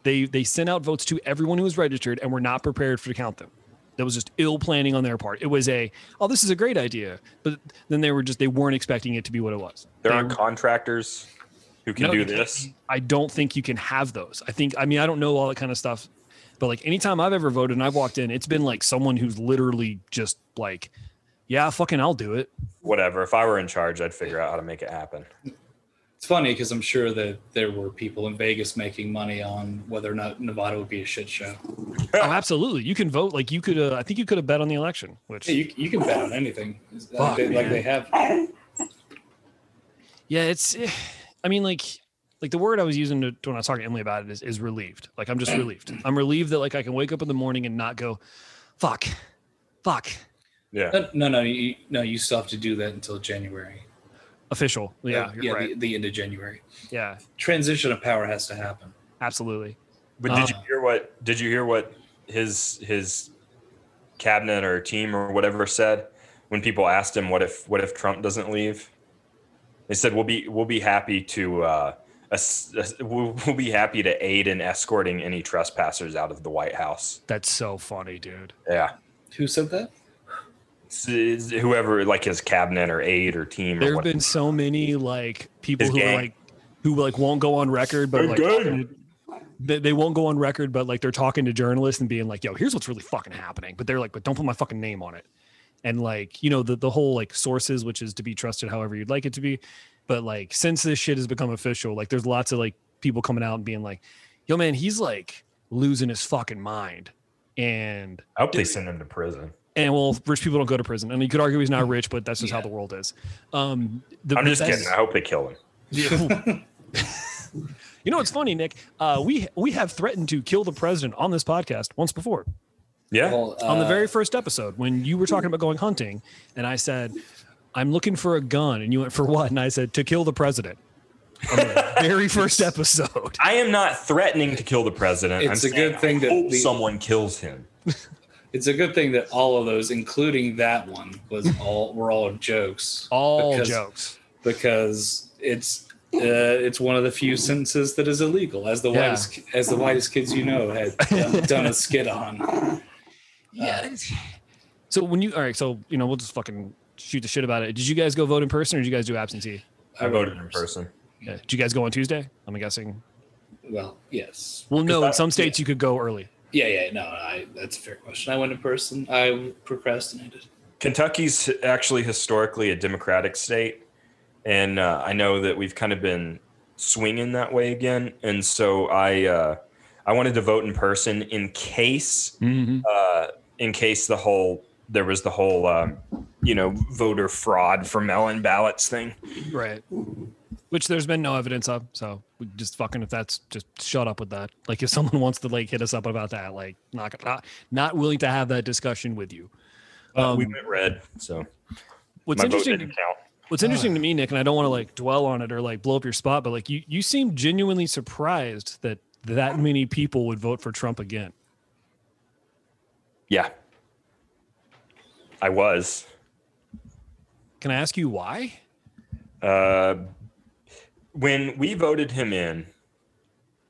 They they sent out votes to everyone who was registered and were not prepared for to count them. That was just ill planning on their part. It was a oh this is a great idea, but then they were just they weren't expecting it to be what it was. There They aren't contractors who can No, do this. I don't think you can have those. I think, I mean, I don't know all that kind of stuff, but like anytime I've ever voted and I've walked in, it's been like someone who's literally just like, yeah, fucking, I'll do it. Whatever. If I were in charge, I'd figure out how to make it happen. It's funny because I'm sure that there were people in Vegas making money on whether or not Nevada would be a shit show. <laughs> oh, absolutely. You can vote. Like you could, uh, I think you could have bet on the election, which, Yeah, you, you can bet on anything, like, they, like they have. yeah, it's, eh, I mean, like, like the word I was using to, when I was talking to Emily about it is, is relieved. Like I'm just <clears throat> relieved. I'm relieved that like I can wake up in the morning and not go, fuck, fuck, Yeah. No, no, no, you, no. You still have to do that until January. official. Yeah, you're yeah, right. the, the end of January. yeah, Transition of power has to happen. absolutely. But did you Uh, hear what did you hear what his his cabinet or team or whatever said when people asked him what if what if Trump doesn't leave? They said we'll be we'll be happy to uh ass- ass- we'll, we'll be happy to aid in escorting any trespassers out of the White House. That's so funny, dude. Yeah. Who said that? It's- it's whoever like his cabinet or aid or team there or have whatever. been so many like people His who gang. are like who like won't go on record but They're like good. they, they won't go on record but like they're talking to journalists and being like yo here's what's really fucking happening but they're like but don't put my fucking name on it and like you know the, the whole like sources which is to be trusted however you'd like it to be but like since this shit has become official like there's lots of like people coming out and being like yo man he's like losing his fucking mind and I hope they send him to prison. and well rich people don't go to prison and you could argue he's not rich but that's just how the world is um the I'm just best- kidding. I hope they kill him. <laughs> <laughs> you know what's funny, Nick? Uh, we we have threatened to kill the president on this podcast once before. Yeah. Well, on the uh, very first episode, when you were talking about going hunting, and I said, "I'm looking for a gun," and you went for what? And I said, "To kill the president." On the <laughs> very first episode. I am not threatening to kill the president. It's I'm a good thing I that hope the- someone kills him. <laughs> It's a good thing that all of those, including that one, was all were all jokes. All because, jokes. because it's uh, it's one of the few sentences that is illegal, as the Yeah. whitest as the whitest kids you know had done, done a skit on. Yeah. it's- so when you all right, so you know we'll just fucking shoot the shit about it. Did you guys go vote in person or did you guys do absentee? I voted in person. Yeah. Did you guys go on Tuesday? I'm guessing. Well, yes, Well, no. that- In some states, you could go early. yeah, yeah. No, I, that's a fair question. I went in person. I procrastinated. Kentucky's actually historically a Democratic state, and uh, I know that we've kind of been swinging that way again. And so I uh, I wanted to vote in person in case Mm-hmm. uh, in case the whole there was the whole um, you know voter fraud for mail-in ballots thing. Right. Which there's been no evidence of. So we just fucking if that's just shut up with that. Like if someone <laughs> wants to like hit us up about that, like not not not willing to have that discussion with you. Uh, we Um, went red, so What's interesting what's interesting to me, Nick, and I don't want to like dwell on it or like blow up your spot, but like you you seem genuinely surprised that that many people would vote for Trump again. Yeah, I was. Can I ask you why? Uh, when we voted him in,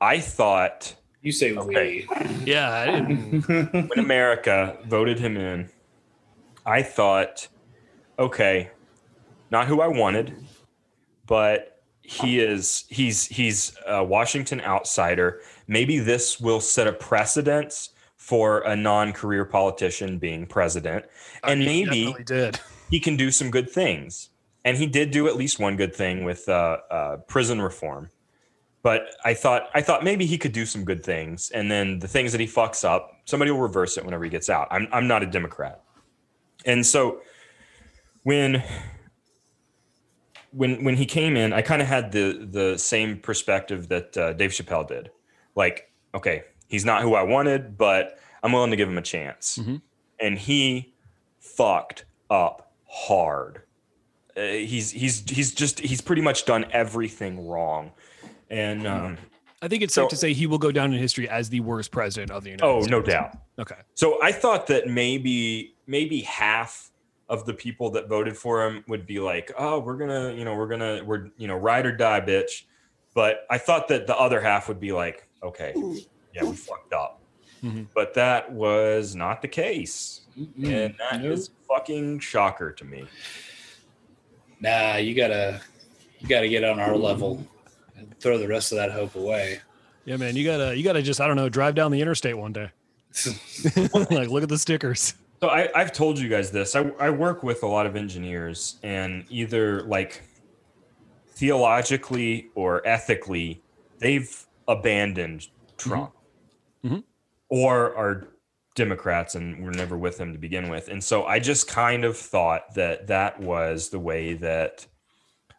I thought You say Okay. Yeah, I didn't <laughs> when America voted him in, I thought, okay, not who I wanted, but he is he's he's a Washington outsider. Maybe this will set a precedence for a non-career politician being president, and mean, he maybe did. he can do some good things. And he did do at least one good thing with uh, uh, prison reform. But I thought I thought maybe he could do some good things, and then the things that he fucks up, somebody will reverse it whenever he gets out. I'm I'm not a Democrat, and so when when when he came in, I kind of had the the same perspective that uh, Dave Chappelle did. Like, okay, he's not who I wanted, but I'm willing to give him a chance. Mhm. And he fucked up hard. Uh, he's he's he's just he's pretty much done everything wrong. And um, I think it's So- safe to say he will go down in history as the worst president of the United oh, States. Oh, no doubt. Okay. So I thought that maybe maybe half of the people that voted for him would be like, "Oh, we're gonna, you know, we're gonna, we're, you know, ride or die, bitch." But I thought that the other half would be like, "Okay, yeah, we fucked up." Mhm. But that was not the case, Mm-mm. and that is Nope. fucking shocker to me. Nah, you gotta you gotta get on our level and throw the rest of that hope away. Yeah, man, you gotta you gotta just I don't know drive down the interstate one day. <laughs> <laughs> like look at the stickers. So I, I've told you guys this. I, I work with a lot of engineers, and either like theologically or ethically, they've abandoned Trump, Mhm. Or are Democrats, and we're never with him to begin with. And so I just kind of thought that that was the way that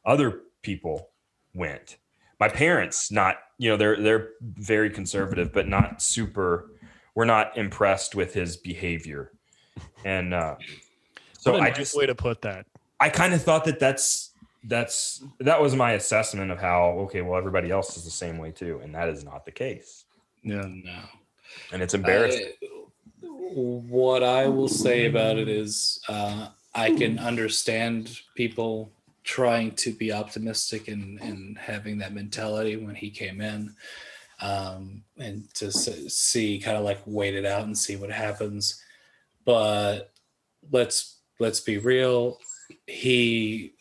other people went. My parents, not you know, they're they're very conservative, but not super. We're not impressed with his behavior, and uh, so what a I nice just way to put that. I kind of thought that that's that's that was my assessment of how okay, well everybody else is the same way too, and that is not the case, Yeah. no. And it's embarrassing. I- what I will say about it is, uh, I can understand people trying to be optimistic and, and having that mentality when he came in, um, and to see kind of like wait it out and see what happens. But let's let's be real. He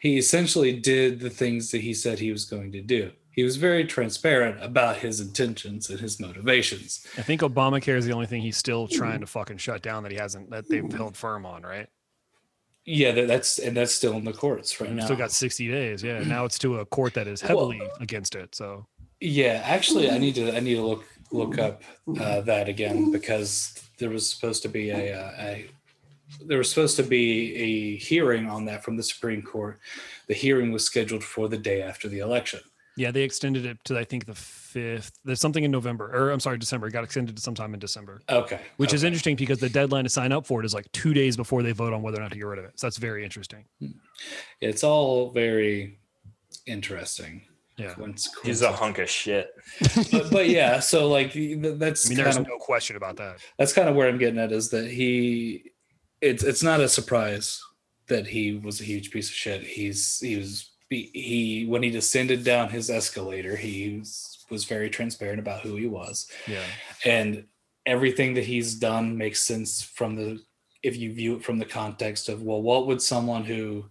he essentially did the things that he said he was going to do. He was very transparent about his intentions and his motivations. I think Obamacare is the only thing he's still trying to fucking shut down that he hasn't that they've held firm on, right? Yeah, that's and that's still in the courts right now. Still got 60 days. Yeah. Now it's to a <clears throat> court that is heavily against it. So yeah, actually, I need to I need to look look up uh, that again because there was supposed to be a, uh, a there was supposed to be a hearing on that from the Supreme Court. The hearing was scheduled for the day after the election. Yeah, they extended it to I think the fifth. There's something in November, or I'm sorry, December. It got extended to sometime in December. Okay, Which is interesting because the deadline to sign up for it is like two days before they vote on whether or not to get rid of it. So that's very interesting. Hmm. It's all very interesting. Yeah. Coinc- He's a hunk of shit. <laughs> but, but yeah, so like that's I mean, kind there's of no question about that. that's kind of where I'm getting at is that he it's it's not a surprise that he was a huge piece of shit. He's he was he, he when he descended down his escalator, he was, was very transparent about who he was. Yeah. And everything that he's done makes sense from the if you view it from the context of well, what would someone who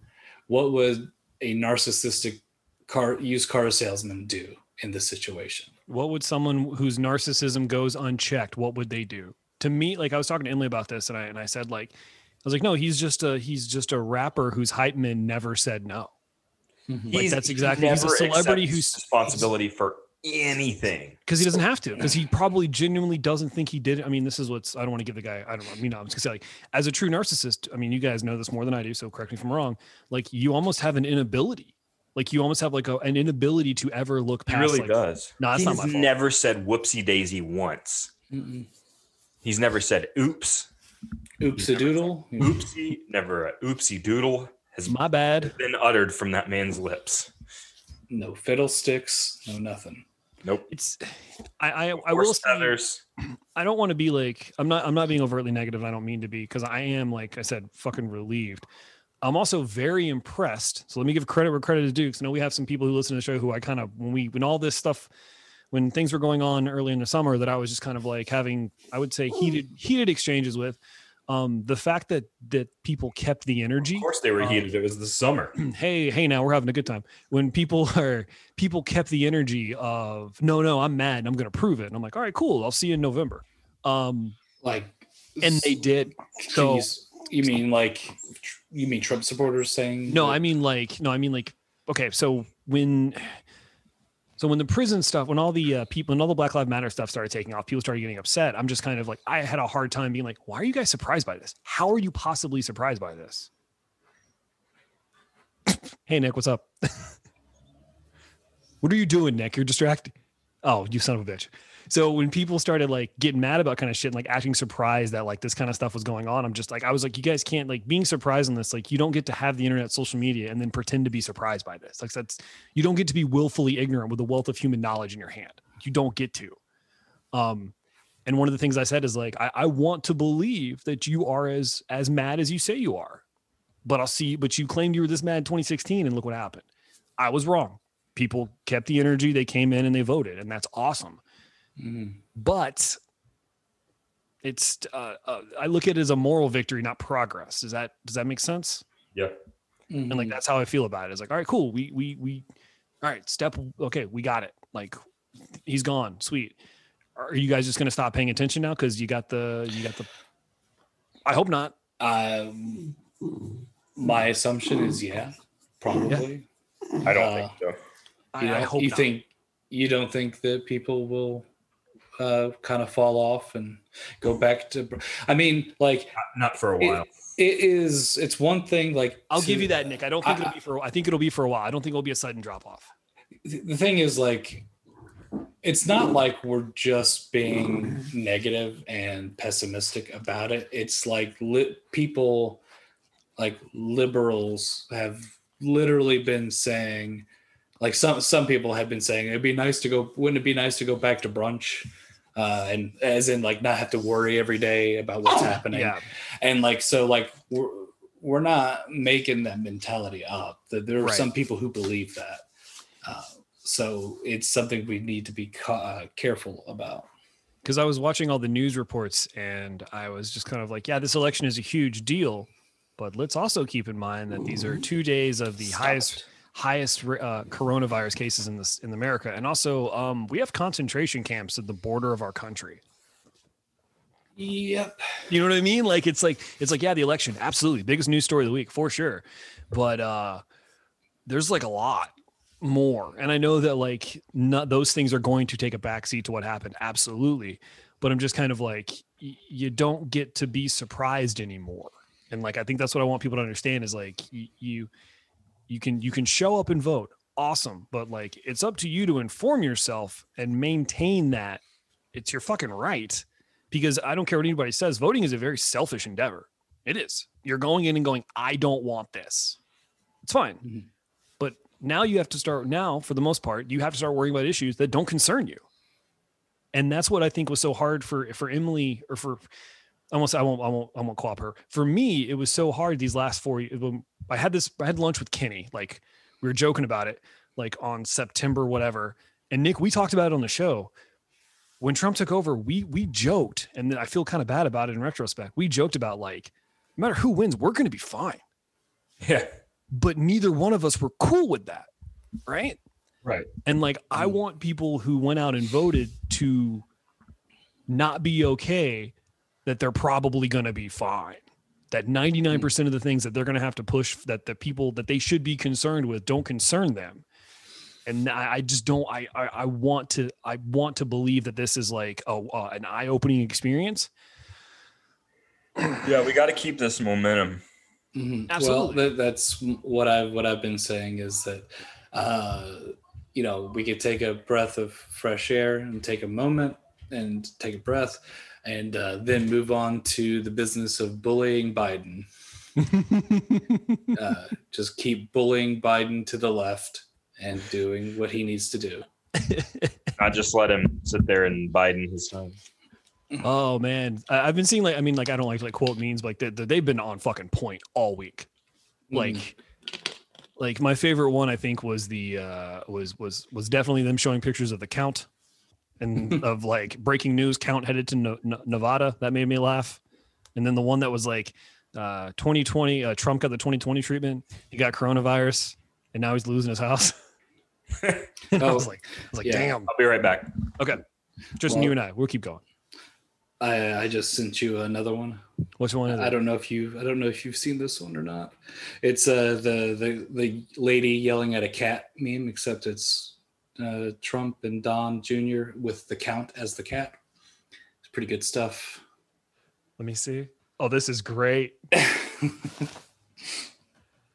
what would a narcissistic car used car salesman do in this situation? What would someone whose narcissism goes unchecked, what would they do? To me, like I was talking to Emily about this and I and I said like I was like, no, he's just a he's just a rapper whose hype man never said no. Mm-hmm. Like, that's he exactly- he's a celebrity accepts who's- responsibility for anything. because he doesn't have to <clears throat> because he probably genuinely doesn't think he did it. i mean this is what's i don't want to give the guy i don't know i mean i'm just gonna say like as a true narcissist i mean you guys know this more than i do so correct me if i'm wrong like you almost have an inability like you almost have like a, an inability to ever look He past really like, does. No, that's He's not my fault. never said whoopsie daisy once. Mm-mm. He's never said oops. Oops a doodle. Oopsie, never a oopsie doodle has my bad been uttered from that man's lips. No fiddlesticks, no nothing. Nope. it's i i, I will Horse say feathers. I don't want to be like I'm not I'm not being overtly negative. I don't mean to be because I am like I said fucking relieved. I'm also very impressed. So let me give credit where credit is due. Because I know we have some people who listen to the show who I kind of when we when all this stuff when things were going on early in the summer that I was just kind of like having I would say heated heated exchanges with. Um, the fact that that people kept the energy Of course they were Um, heated. It was the summer. <clears throat> hey hey now we're having a good time when people <laughs> are people kept the energy of no no i'm mad and i'm gonna prove it and i'm like all right cool i'll see you in november Um, Like, and they did. So you mean like you mean Trump supporters saying no, that- I mean like no, I mean like okay. So when so when the prison stuff, when all the uh, people, when all the Black Lives Matter stuff started taking off, people started getting upset. I'm just kind of like, I had a hard time being like, why are you guys surprised by this? How are you possibly surprised by this? <laughs> hey Nick, what's up? <laughs> what are you doing, Nick? You're distracted. Oh, you son of a bitch. So when people started like getting mad about kind of shit and like acting surprised that like this kind of stuff was going on, I'm just like, I was like, you guys can't like being surprised on this. Like, you don't get to have the internet, social media, and then pretend to be surprised by this. Like, that's you don't get to be willfully ignorant with the wealth of human knowledge in your hand. You don't get to. Um, and one of the things I said is like, I, I want to believe that you are as as mad as you say you are, but I'll see. But you claimed you were this mad in 2016, and look what happened. I was wrong. People kept the energy. They came in and they voted, and that's awesome Mhm. but it's uh, uh, I look at it as a moral victory, not progress. Does that does that make sense? Yep. And like Mhm. that's how I feel about it. It's like, all right, cool. We we we, all right, step. Okay, we got it. Like he's gone. Sweet. Are you guys just gonna stop paying attention now because you got the you got the? I hope not. Um, my assumption is yeah, probably. I don't Uh, think so. I, You, I hope you not. think you don't think that people will uh, kind of fall off and go back to. I mean, like Not for a it- while. it is. It's one thing. Like I'll to- give you that, Nick. I don't think I- it'll be for. I think it'll be for a while. I don't think it'll be a sudden drop off. the thing is like it's not like we're just being negative and pessimistic about it it's like li- people like liberals have literally been saying like some some people have been saying it'd be nice to go wouldn't it be nice to go back to brunch uh and as in like not have to worry every day about what's happening. Yeah, and like so like we're we're not making that mentality up. That there are Right. some people who believe that. Uh, so it's something we need to be ca- uh, careful about. Because I was watching all the news reports and I was just kind of like, yeah, this election is a huge deal, but let's also keep in mind that these are two days of the highest highest uh, coronavirus cases in this in America, and also um, we have concentration camps at the border of our country. yep. You know what I mean? Like it's like it's like yeah, the election, absolutely. Biggest news story of the week for sure, but uh, there's like a lot more, and I know that like not those things are going to take a backseat to what happened, absolutely, but I'm just kind of like y- you don't get to be surprised anymore, and like I think that's what I want people to understand is like y- you you can you can show up and vote, awesome, but like it's up to you to inform yourself and maintain that it's your fucking right because I don't care what anybody says, voting is a very selfish endeavor. It is. You're going in and going, I don't want this. It's fine. Mhm. But now you have to start, now for the most part, you have to start worrying about issues that don't concern you. And that's what I think was so hard for for Emily or for I won't I won't I won't I won't co-op her. For me, it was so hard these last four. I had this I had lunch with Kenny, like we were joking about it, like on September, whatever. And Nick, we talked about it on the show when Trump took over, we we joked, and I feel kind of bad about it in retrospect. We joked about like, no matter who wins, we're going to be fine. Yeah. But neither one of us were cool with that, right? Right. And like, I want people who went out and voted to not be okay that they're probably going to be fine. That 99% of the things that they're going to have to push that the people that they should be concerned with don't concern them. And I, I just don't, I, I, I want to, I want to believe that this is like a, uh, an eye opening experience. Yeah, we got to keep this momentum. Mhm. Absolutely. Well, that, that's what I've, what I've been saying is that uh, you know we could take a breath of fresh air and take a moment and take a breath and uh, then move on to the business of bullying Biden. <laughs> Uh, just keep bullying Biden to the left and doing what he needs to do. <laughs> Not just let him sit there and Biden his time. Oh man, I, I've been seeing like I mean like I don't like to like quote memes, but like they, they've been on fucking point all week. Like, Mm. like my favorite one I think was the uh was was was definitely them showing pictures of the count and <laughs> of like breaking news count headed to no, No- Nevada. That made me laugh. And then the one that was like uh 2020 uh, Trump got the 2020 treatment. He got coronavirus and now he's losing his house. and <laughs> <laughs> I Oh, was like I was like yeah. damn. I'll be right back. Okay. Just Well- you and I. We'll keep going. I I just sent you another one. Which one is it? I don't know if you I don't know if you've seen this one or not. It's uh the the the lady yelling at a cat meme, except it's uh, Trump and Don Jr. with the count as the cat. It's pretty good stuff. Let me see. Oh, this is great. <laughs>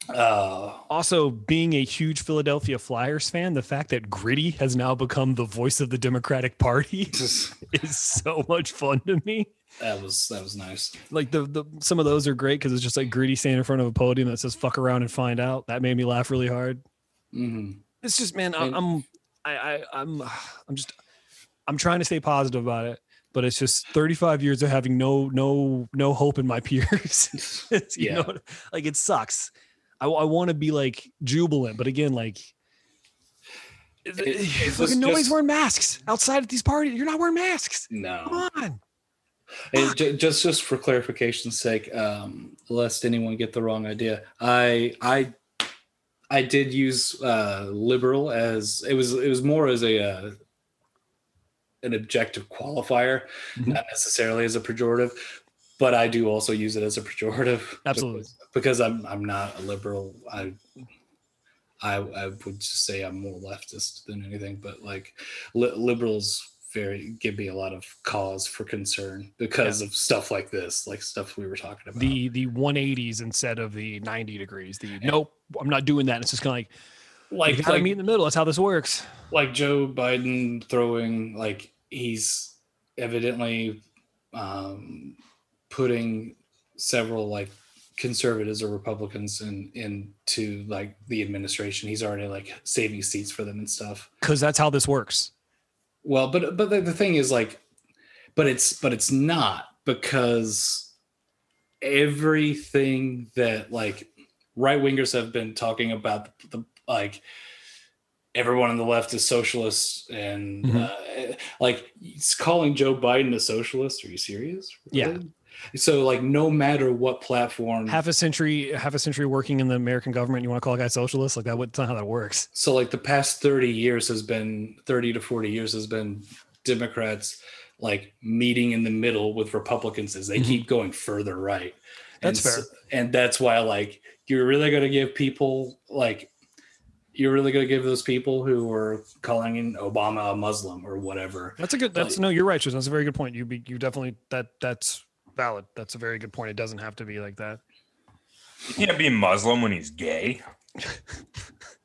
Uh, Also, being a huge Philadelphia Flyers fan, the fact that Gritty has now become the voice of the Democratic Party <laughs> <laughs> is so much fun to me. that was that was nice. Like the, the some of those are great because it's just like Gritty standing in front of a podium that says "fuck around and find out." That made me laugh really hard. hmm It's just, man, I'm, And- I'm I, I, I'm, I'm just, I'm trying to stay positive about it, but it's just 35 years of having no, no, no hope in my <laughs> peers. <laughs> You Yeah. know, like it sucks. I, I want to be like jubilant, but again, like. It- it's <sighs> just- nobody's just- wearing masks outside at these parties. You're not wearing masks. No. Come on. Just just for clarification's sake, um, lest anyone get the wrong idea, I I I did use uh, liberal as it was it was more as a uh, an objective qualifier, Mhm. not necessarily as a pejorative, but I do also use it as a pejorative. <laughs> Absolutely. because, because I'm I'm not a liberal. I I I would just say I'm more leftist than anything, but like li- liberals very give me a lot of cause for concern because of stuff like this, like stuff we were talking about. The the 180s instead of the 90 degrees. The nope, I'm not doing that. It's just kind of like, like gotta like, meet in the middle. That's how this works. like Joe Biden throwing like he's evidently um, putting several like conservatives or Republicans in into like the administration. He's already like saving seats for them and stuff. Because that's how this works. Well, but but the, the thing is like, but it's but it's not because everything that like right wingers have been talking about the, like everyone on the left is socialists and Mhm. uh, like it's calling Joe Biden a socialist. Are you serious? Yeah. So like no matter what platform half a century half a century working in the american government you want to call a guy socialist? Like that that's not how that works. So like the past 30 years has been 30 to 40 years has been democrats like meeting in the middle with republicans as they Mhm. keep going further right. That's and s- and that's why like you're really going to give people like you're really going to give those people who are calling in obama a muslim or whatever. That's a good that's no you're right Tristan. that's a very good point. You be you definitely that that's valid that's a very good point it doesn't have to be like that He can't be Muslim when he's gay.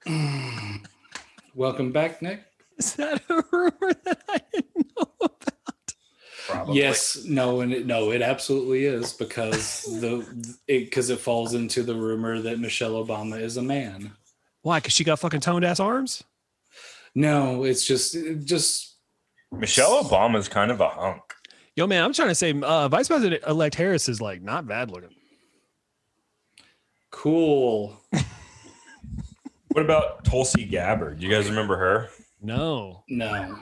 <laughs> welcome back nick is that a rumor that i didn't know about Probably. Yes, no, and it, no, it absolutely is because the it because it falls into the rumor that Michelle Obama is a man. why because she got fucking toned ass arms No, it's just it just Michelle Obama's kind of a hunk. Yo man i'm trying to say uh vice president elect harris is like not bad looking cool. <laughs> What about Tulsi Gabbard? Do you guys remember her? no No,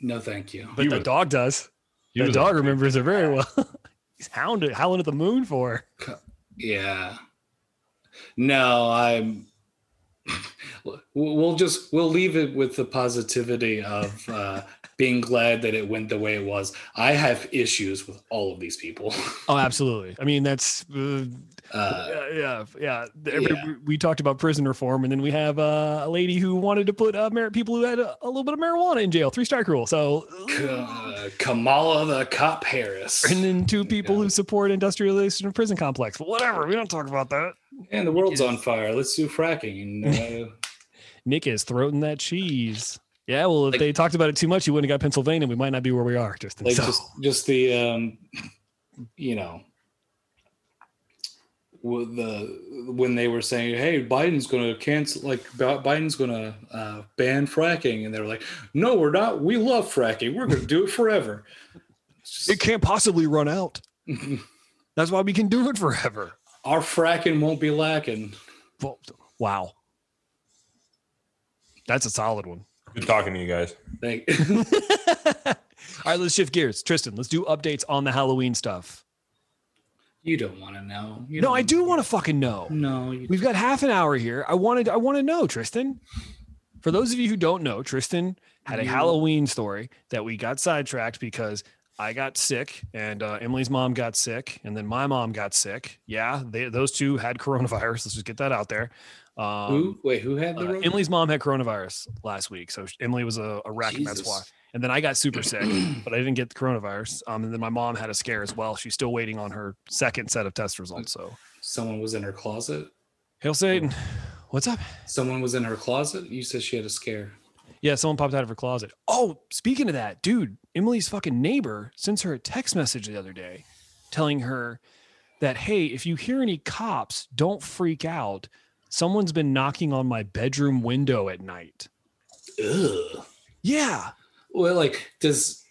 no, thank you. but He the was- dog does He the was dog big- remembers her very well <laughs> he's hounded howling at the moon for her. Yeah, no, I'm. <laughs> We'll just we'll leave it with the positivity of uh, being glad that it went the way it was. I have issues with all of these people. <laughs> oh absolutely i mean that's uh, Uh, yeah, yeah, yeah. Every- yeah. We talked about prison reform, and then we have uh, a lady who wanted to put uh, mar- people who had a, a little bit of marijuana in jail, three strike rule. So, uh, Kamala the cop Harris. and then two people Yeah. who support industrialization of prison complex. But whatever, we don't talk about that. And the world's on fire. Let's do fracking. And, <laughs> uh, Nick is throating that cheese. Yeah, well, if Like- they talked about it too much, you wouldn't have got Pennsylvania. We might not be where we are. Just like so. just just the um, you know, the when they were saying, "Hey, Biden's going to cancel," like Biden's going to uh, ban fracking, and they were like, "No, we're not. We love fracking. We're going to do it forever." It's it can't possibly run out. <laughs> That's why we can do it forever. Our fracking won't be lacking. Well, wow, that's a solid one. Good talking to you guys. Thank. <laughs> you. All right, let's shift gears. Tristan, let's do updates on the Halloween stuff. you don't want to know. You No, I do want to fucking know. No, you We've got half an hour here. I wanted I want to know, Tristan. For those of you who don't know, Tristan had a You- Halloween story that we got sidetracked because I got sick, and uh, Emily's mom got sick, and then my mom got sick. Yeah, they, those two had coronavirus. Let's just get that out there. Um, who? Wait, who had the? uh? Emily's mom had coronavirus last week, so Emily was a, a wreck, and that's why. And then I got super sick, <clears throat> but I didn't get the coronavirus. Um, and then my mom had a scare as well. She's still waiting on her second set of test results. So, Someone was in her closet. hail Satan, what's up? Someone was in her closet. You said she had a scare. Yeah, someone popped out of her closet. Oh, speaking of that, dude, Emily's fucking neighbor sends her a text message the other day telling her that, hey, if you hear any cops, don't freak out. Someone's been knocking on my bedroom window at night. Ugh. Yeah. Well, like, does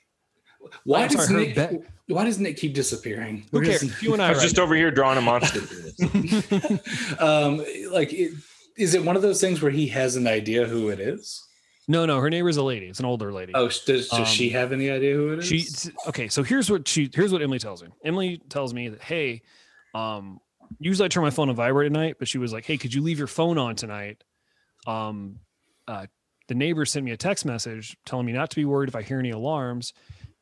why does sorry, her Nick? bet- why does Nick keep disappearing? Who Where cares? does- You and I I are was just over here drawing a monster. <laughs> <laughs> um, like, it, is it one of those things where he has an idea who it is? No, no, her neighbor's a lady. It's an older lady. Oh, does, does she Um, have any idea who it is? she okay so here's what she here's what emily tells me emily tells me that hey um usually i turn my phone on vibrate at night but she was like hey could you leave your phone on tonight um uh the neighbor sent me a text message telling me not to be worried if i hear any alarms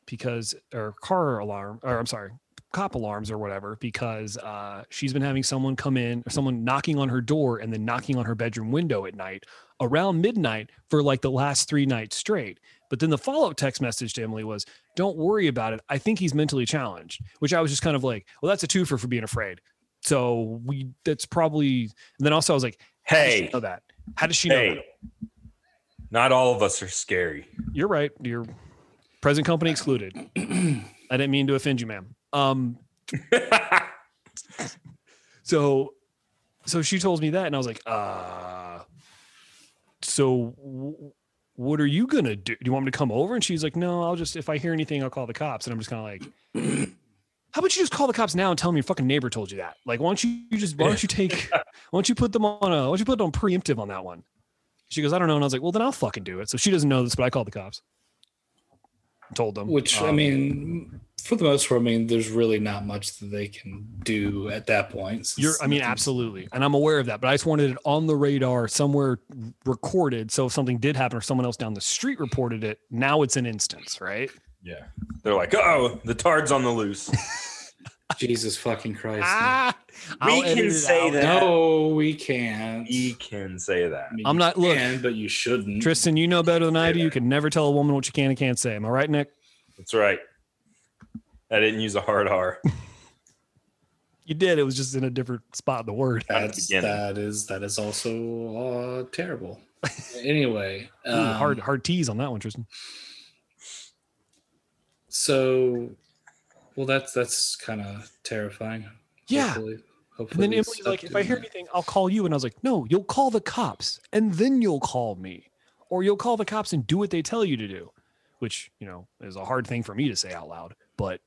because or car alarm or i'm sorry cop alarms or whatever because uh she's been having someone come in or someone knocking on her door and then knocking on her bedroom window at night around midnight for like the last three nights straight but then the follow-up text message to Emily was, "Don't worry about it. I think he's mentally challenged." Which I was just kind of like, "Well, that's a twofer for being afraid." So we that's probably. And then also I was like, "How does she Hey, know that? How does she know that?" not all of us are scary. You're right. You're present company excluded. <clears throat> I didn't mean to offend you, ma'am. Um, <laughs> so so she told me that, and I was like, uh. So w- what are you gonna do? Do you want me to come over? And she's like, no, I'll just if I hear anything, I'll call the cops. And I'm just kind of like, how about you just call the cops now and tell them your fucking neighbor told you that? Like, why don't you, you just why don't you take <laughs> why don't you put them on a why don't you put them on preemptive on that one? She goes, I don't know. And I was like, well, then I'll fucking do it. So she doesn't know this, but I called the cops. Told them. Which I Um, mean, for the most part, I mean, there's really not much that they can do at that point. You're, I mean, absolutely. And I'm aware of that, but I just wanted it on the radar somewhere recorded. So if something did happen or someone else down the street reported it, now it's an instance, right? Yeah. They're like, oh, the tard's on the loose. <laughs> Jesus fucking Christ. Ah, We I'll can say out. that. No, we can't. We can say that. I mean, I'm you not- look, can, but you shouldn't. Tristan, you know better than I do. You can never tell a woman what you can and can't say. Am I right, Nick? That's right. I didn't use a hard R. <laughs> You did. It was just in a different spot in the word. at the That's, that is that is also uh, terrible. anyway, Ooh, um, hard, hard tease on that one, Tristan. So, well, that's that's kind of terrifying. Yeah. Hopefully, And then we Emily's like, if I hear there. anything, I'll call you. And I was like, no, you'll call the cops and then you'll call me. Or you'll call the cops and do what they tell you to do, which, you know, is a hard thing for me to say out loud. But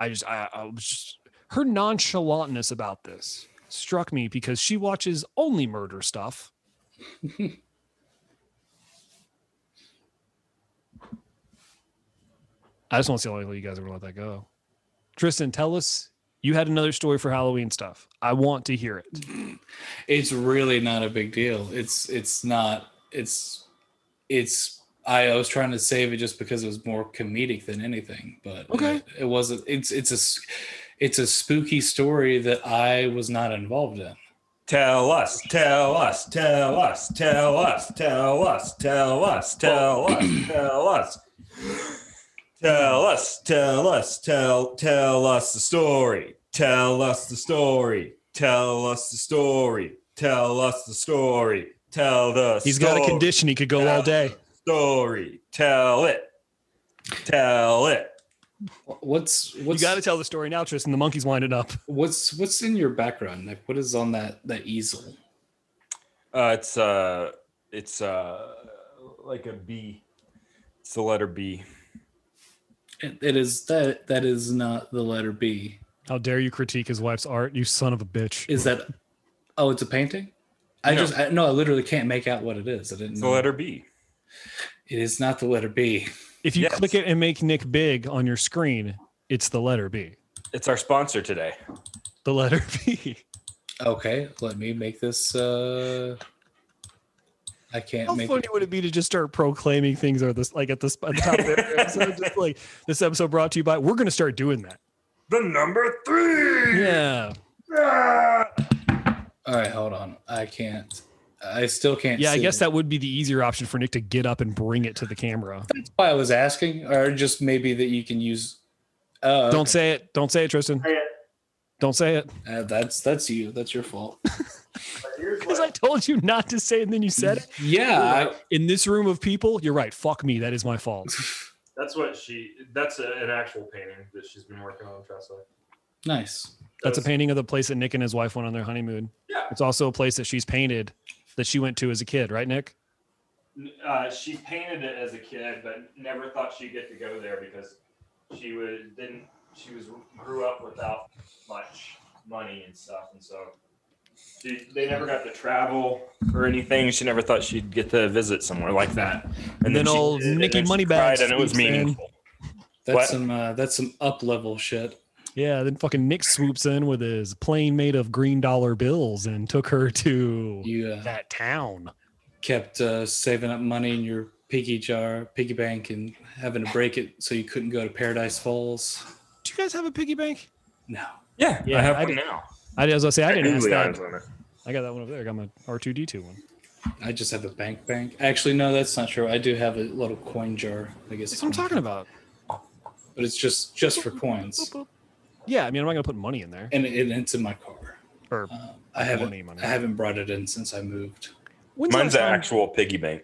I just, I, I was just, her nonchalantness about this struck me because she watches only murder stuff. <laughs> I just want to see how long you guys are going to let that go. Tristan, tell us you had another story for Halloween stuff. I want to hear it. <clears throat> it's really not a big deal. It's it's not. It's it's. I, I was trying to save it just because it was more comedic than anything, but Okay. it, it wasn't. It's it's a s- it's a spooky story that I was not involved in. Tell us, tell us, tell us, tell us, tell us, tell us, tell us, tell us. Tell us, tell us, tell us, tell tell us the story. Tell us the story. Tell us the story. Tell us the story. Tell the He's got a condition. He could go all day. Story. Tell it. Tell it. What's what's You what's got to tell the story now, Tristan. The monkey's winding up. what's what's in your background? Like what is on that that easel? Uh, it's uh, it's uh, like a B. It's the letter B. It, it is that that is not the letter B. How dare you critique his wife's art, you son of a bitch. Is that? Oh, it's a painting. I No. just I, no. I literally can't make out what it is. I didn't. It's the letter B. It is not the letter B. If you Yes. click it and make Nick big on your screen, it's the letter B. It's our sponsor today. The letter <laughs> B. Okay, let me make this. uh I can't How make funny would it be to just start proclaiming things or this like at this at the top of every <laughs> episode? Just like this episode brought to you by we're gonna start doing that. The number three. Yeah. All right, hold on. I can't. I still can't. Yeah, I guess it. that would be the easier option for Nick to get up and bring it to the camera. That's why I was asking, or just maybe that you can use. Uh, Don't say it. Don't say it, Tristan. Don't say it. Uh, that's that's you. That's your fault. <laughs> Because I told you not to say it and then you said it. yeah, I, In this room of people, you're right. Fuck me. That is my fault. <laughs> That's what she. That's a, an actual painting that she's been working on. Tressa. nice. That's a painting of the place that Nick and his wife went on their honeymoon. Yeah. It's also a place that she's painted that she went to as a kid, right, Nick? Uh, she painted it as a kid, but never thought she'd get to go there because she was didn't. She was grew up without much money and stuff, and so she, they never got to travel or anything. She never thought she'd get to visit somewhere like that. And then she old did, and Nicky then she Moneybags and it was swoops in. meaningful. That's What? some uh, that's some up level shit. Yeah, then fucking Nick swoops in with his plane made of green dollar bills and took her to You uh, that town. kept uh, saving up money in your piggy jar, piggy bank, and having to break it so you couldn't go to Paradise Falls. Do you guys have a piggy bank? No. Yeah, Yeah, I have I one did- now. I, I was gonna say I didn't ask that. eyes on it. I got that one over there. I got my R two D two one. I just have a bank bank. Actually, no, that's not true. I do have a little coin jar. I guess. That's what I'm talking about. But it's just just for coins, Yeah, I mean I'm not gonna put money in there and it, it's in my car. or Um, I haven't Money, money. I haven't brought it in since I moved. when's Mine's an actual piggy bank.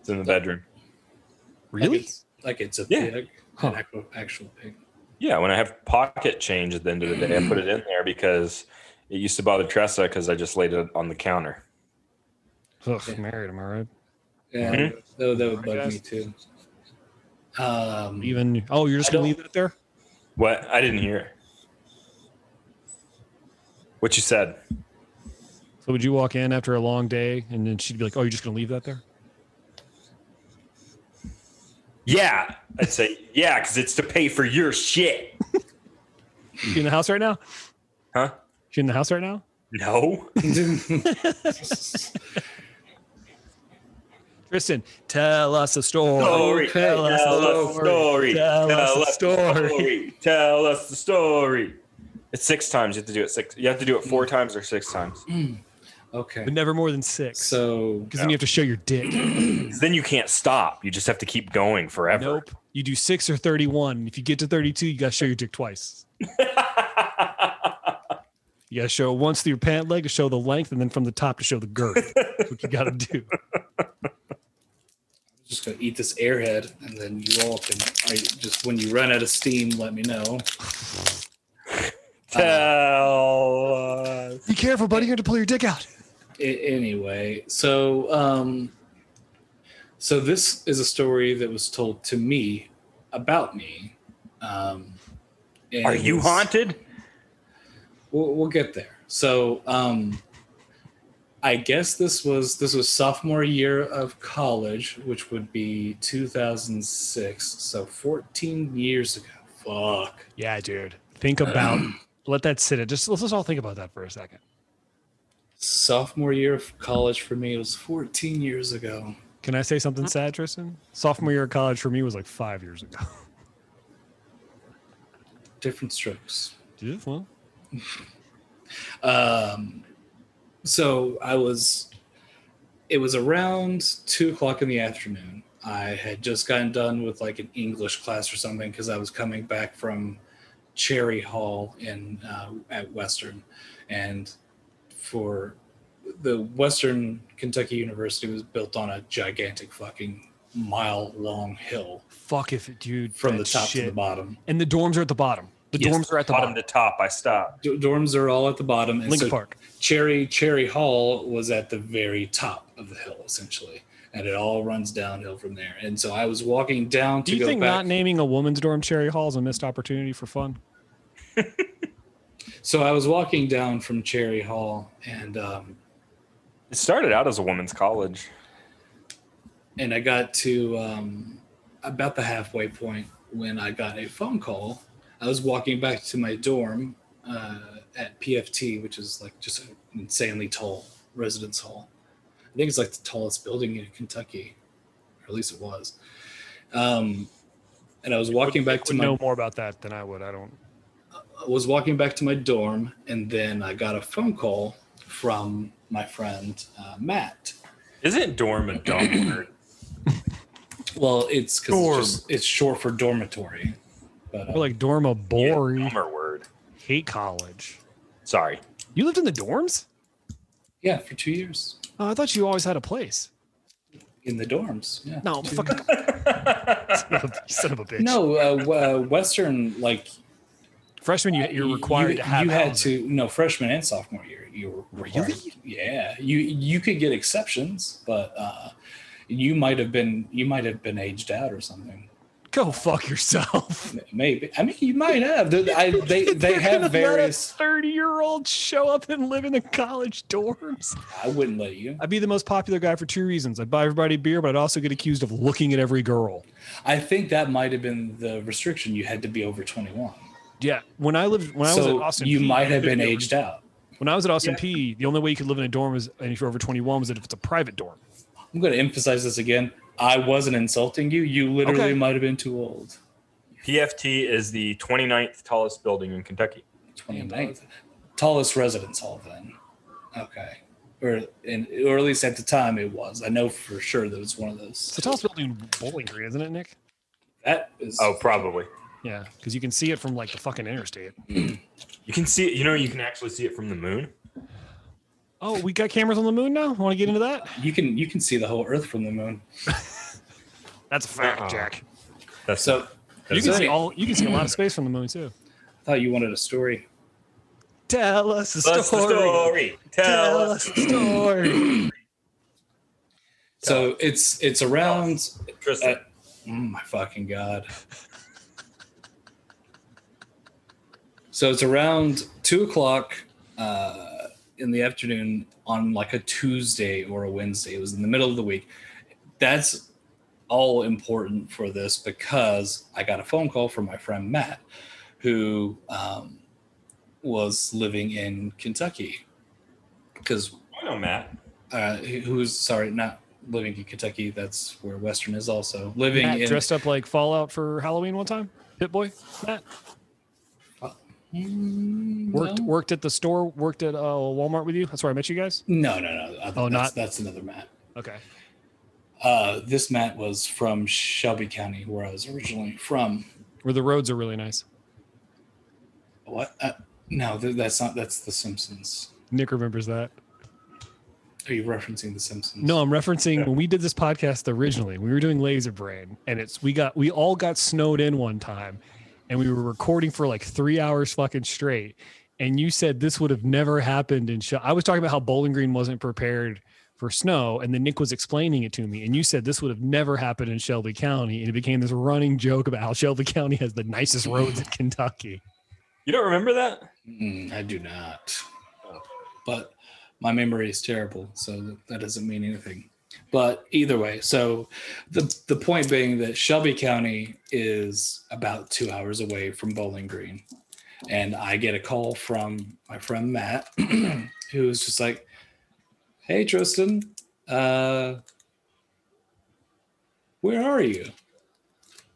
It's in the bedroom. Like really. it's, like it's a Yeah. pig, Huh. an actual, actual pig. Yeah, when I have pocket change at the end of the day, I put it in there because it used to bother Tressa because I just laid it on the counter. Ugh, Yeah. married, am I right? Yeah, Mhm. that, that would bug me too. Um, Even oh, you're just I gonna leave it there? What? I didn't hear. What you said? So would you walk in after a long day and then she'd be like, "Oh, you're just gonna leave that there?" Yeah, I'd say yeah because it's to pay for your shit. She in the house right now? Huh? She in the house right now? No. <laughs> Tristan, tell us a story. Story. Tell us Tell a us the story. Tell us a the story. story. Tell us the story. It's six times. You have to do it six. You have to do it four mm. times or six times. Mm. Okay. But never more than six. So Because then you have to show your dick. <clears throat> Then you can't stop. You just have to keep going forever. nope. You do six or 31. If you get to 32, you got to show your dick twice. <laughs> You got to show it once through your pant leg to show the length, and then from the top to show the girth. That's what you got to do. <laughs> I'm just gonna eat this airhead, and then you all can. I just when you run out of steam, let me know. Tell us. Be careful, buddy. You have to pull your dick out. I- anyway, so um, so this is a story that was told to me about me. Um, and Are you haunted? We'll, we'll get there. So, um, I guess this was this was sophomore year of college, which would be 2006. So 14 years ago. Fuck. Yeah, dude. Think about. <clears throat> let that sit. in. Just let's just all think about that for a second. Sophomore year of college for me was 14 years ago. Can I say something sad, Tristan? Sophomore year of college for me was like five years ago. <laughs> Different strokes. Yeah, well, Um, so I was, it was around two o'clock in the afternoon. I had just gotten done with like an English class or something because I was coming back from Cherry Hall in uh, at Western, and for the Western Kentucky University was built on a gigantic fucking mile long hill fuck if it, dude. from the that top to the bottom. And the dorms are at the bottom. The Yes, dorms are at the Bottom bottom. to top, I stopped. D- dorms are all at the bottom, and Lincoln so Park. Cherry Cherry Hall was at the very top of the hill, essentially, and it all runs downhill from there. And so I was walking down to Do you go think back. not naming a woman's dorm Cherry Hall is a missed opportunity for fun? <laughs> so I was walking down from Cherry Hall, and um, It started out as a women's college. and I got to um, about the halfway point when I got a phone call. I was walking back to my dorm uh, at PFT, which is like just an insanely tall residence hall. I think it's like the tallest building in Kentucky, or at least it was. Um, and I was walking back to would my know more about that than I would. I don't. I was walking back to my dorm, and then I got a phone call from my friend uh, Matt. Isn't dorm a dumb word? <clears throat> Well, it's because Dorm. it's, just- it's short for dormitory. But uh, We're like Dorma Bori. Dumber word. Hate college. Sorry. You lived in the dorms? yeah, for two years Oh, I thought you always had a place. in the dorms. Yeah. No, <laughs> fucking son, of a, son of a bitch. No, uh, uh, Western like freshman, you, you're required you, to have. You had housing. to no freshman and sophomore year. You were required- Really? Yeah, you you could get exceptions, but uh, you might have been you might have been aged out or something. Go fuck yourself. Maybe I mean you might have. They I, <laughs> they they have various. thirty-year-old show up and live in the college dorms. I wouldn't let you. I'd be the most popular guy for two reasons. I'd buy everybody beer, but I'd also get accused of looking at every girl. I think that might have been the restriction. You had to be over twenty one. Yeah, when I lived, when I was at Austin, you Peay, might have <laughs> been could be aged out. When I was at Austin Yeah. Peay, the only way you could live in a dorm was, and if you're over 21, was that if it's a private dorm. I'm going to emphasize this again. I wasn't insulting you. You literally Okay. might have been too old. PFT is the 29th tallest building in Kentucky. 29th. Tallest residence hall then. Okay. Or in, or at least at the time it was. I know for sure that it's one of those. It's those. the tallest building in Bowling Green, isn't it, Nick? That is Oh, probably. Yeah, because you can see it from like the fucking interstate. Hmm. You can see it. You know, you can actually see it from the moon. Oh, we got cameras on the moon now. Want to get into that? you can you can see the whole earth from the moon. <laughs> That's a fact, Uh-uh. Jack. That's So You can So- see all. You can see a lot of space from the moon too. I thought you wanted a story. Tell us a What's the story? Tell us. a story. <clears throat> So it's it's around Tristan. uh, oh my fucking god. So it's around two o'clock uh, in the afternoon on like a Tuesday or a Wednesday. It was in the middle of the week. That's all important for this because I got a phone call from my friend Matt, who um, was living in Kentucky. Because I know Matt. uh, who's sorry, not living in Kentucky. That's where Western is also living Matt in. dressed up like Fallout for Halloween one time. Pip-Boy. Matt Mm, worked no? worked at the store. Worked at uh, Walmart with you. That's where I met you guys. No, no, no. I- Oh, that's, not- that's another Matt. Okay. Uh, this Matt was from Shelby County, where I was originally from. Where the roads are really nice. What? Uh, no, th- that's not. That's The Simpsons. Nick remembers that. Are you referencing The Simpsons? No, I'm referencing when we did this podcast originally. We were doing Laser Brain, and it's we got we all got snowed in one time, and we were recording for like three hours fucking straight. And you said this would have never happened in. Shel- I was talking about how Bowling Green wasn't prepared for snow, and then Nick was explaining it to me, and you said this would have never happened in Shelby County, and it became this running joke about how Shelby County has the nicest roads in Kentucky. You don't remember that? Mm, I do not. But my memory is terrible, so that doesn't mean anything. But either way, so the the point being that Shelby County is about two hours away from Bowling Green, and I get a call from my friend Matt, <clears throat> who's just like, "Hey Tristan, uh, where are you?"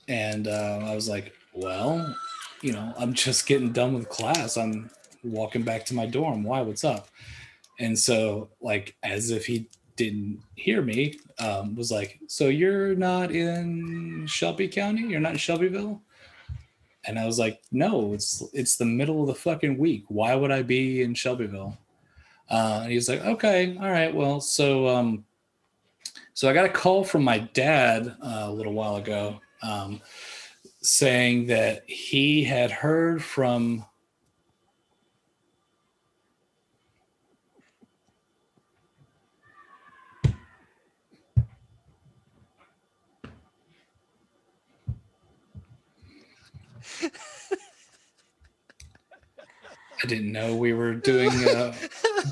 And uh, I was like, "Well, you know, I'm just getting done with class. I'm walking back to my dorm. Why? What's up? And so, like, as if he didn't hear me, um, was like, So you're not in Shelby County? You're not in Shelbyville? And I was like, No, it's it's the middle of the fucking week. Why would I be in Shelbyville? Uh, and he was like, Okay, all right, well, so um, so I got a call from my dad uh, a little while ago. Um, saying that he had heard from I didn't know we were doing a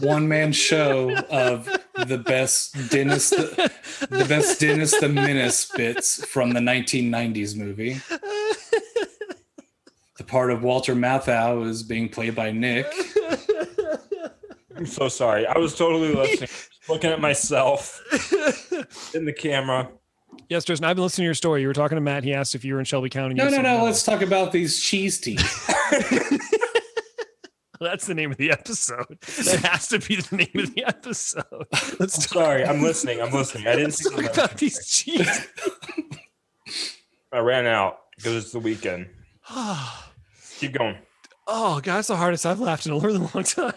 one man show of the best Dennis the, the best Dennis the Menace bits from the 1990s movie. The part of Walter Matthau is being played by Nick. I'm so sorry. I was totally listening. looking at myself in the camera. yes, Tristan, I've been listening to your story. You were talking to Matt. He asked if you were in Shelby County. No, You no, said no. Let's talk about these cheese teeth. <laughs> <laughs> That's the name of the episode. That has to be the name of the episode. <laughs> Let's talk, Sorry, I'm listening. I'm listening. I didn't let's see talk the about these cheese. <laughs> I ran out because it's the weekend. <sighs> Keep going. Oh, God, that's the hardest I've laughed in a really long time.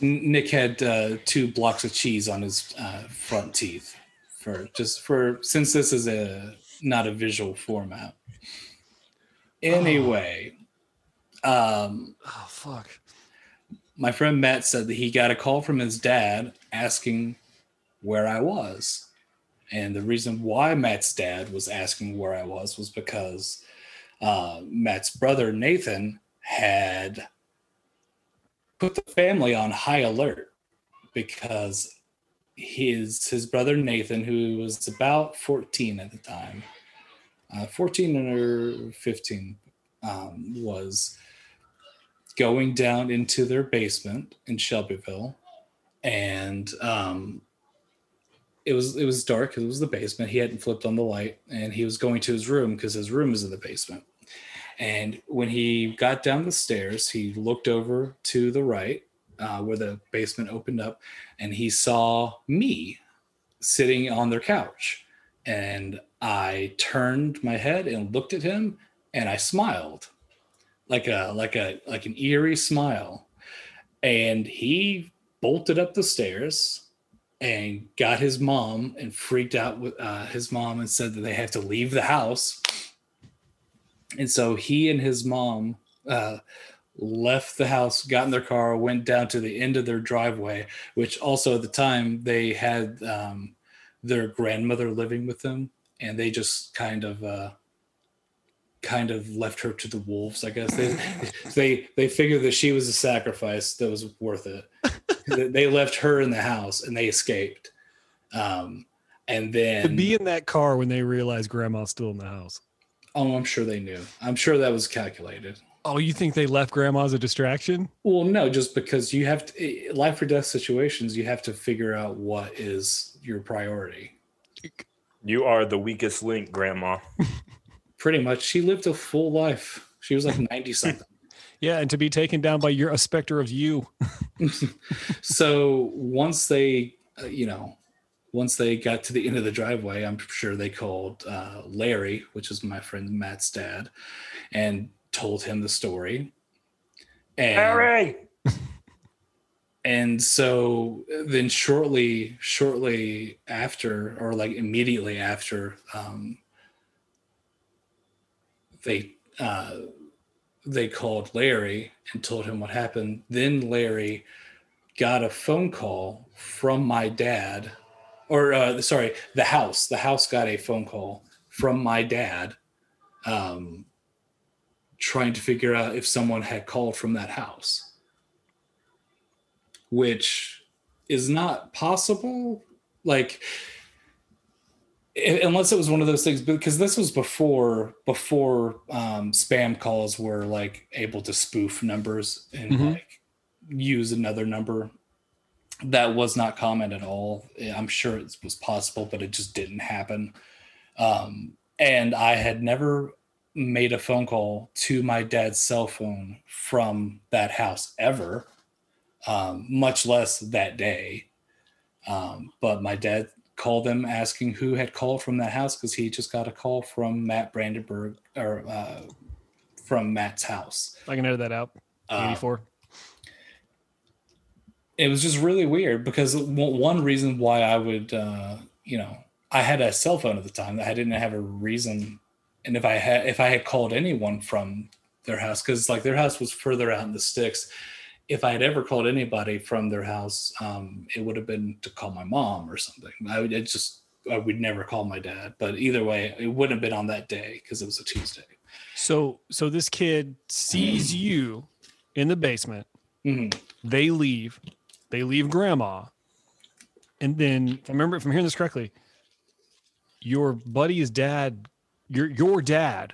Nick had uh, two blocks of cheese on his uh, front teeth for just for since this is a not a visual format. Anyway, um, Oh, fuck. my friend Matt said that he got a call from his dad asking where I was. And the reason why Matt's dad was asking where I was was because uh, Matt's brother Nathan had put the family on high alert because his his brother Nathan, who was about 14 at the time, uh, 14 or 15, um, was going down into their basement in Shelbyville, and um, it was it was dark it was the basement. He hadn't flipped on the light, and he was going to his room because his room is in the basement. And when he got down the stairs, he looked over to the right, uh, where the basement opened up, and he saw me sitting on their couch. And I turned my head and looked at him, and I smiled like a like a like an eerie smile. And he bolted up the stairs and got his mom and freaked out with uh, his mom and said that they have to leave the house. And so he and his mom uh, left the house got in their car went down to the end of their driveway which also at the time they had um, their grandmother living with them. And they just kind of uh, kind of left her to the wolves. I guess they <laughs> they they figured that she was a sacrifice that was worth it. <laughs> They- they left her in the house and they escaped. Um, and then To be in that car when they realized grandma's still in the house. oh, I'm sure they knew. I'm sure that was calculated. Oh, you think they left grandma as a distraction? Well, no, just because you have to life or death situations, you have to figure out what is your priority. You are the weakest link, Grandma. <laughs> Pretty much, she lived a full life. She was like 90 something. <laughs> Yeah, and to be taken down by your a specter of you. <laughs> so once they uh, you know once they got to the end of the driveway i'm sure they called uh, larry which is my friend matt's dad and told him the story and, Harry! and so then shortly shortly after or like immediately after um, they uh, they called larry and told him what happened. Then larry got a phone call from my dad or uh, sorry the house. The house got a phone call from my dad um, trying to figure out if someone had called from that house which is not possible. Like unless it was one of those things because this was before before um, spam calls were like able to spoof numbers and Mhm. like use another number. That was not common at all. I'm sure it was possible but it just didn't happen. Um, and i had never made a phone call to my dad's cell phone from that house ever um, much less that day. Um, but my dad called them asking who had called from that house because he just got a call from matt brandenburg or uh, from matt's house I can edit that out. Uh, 84. it was just really weird because one one reason why I would, uh, you know, I had a cell phone at the time that I didn't have a reason, and if I had if I had called anyone from their house because like their house was further out in the sticks, if I had ever called anybody from their house, um, it would have been to call my mom or something. I would it just I would never call my dad, but either way, it wouldn't have been on that day because it was a Tuesday. So so this kid sees you in the basement. Mhm. They leave. They leave grandma. And then if I remember if I'm hearing this correctly, your buddy's dad, your your dad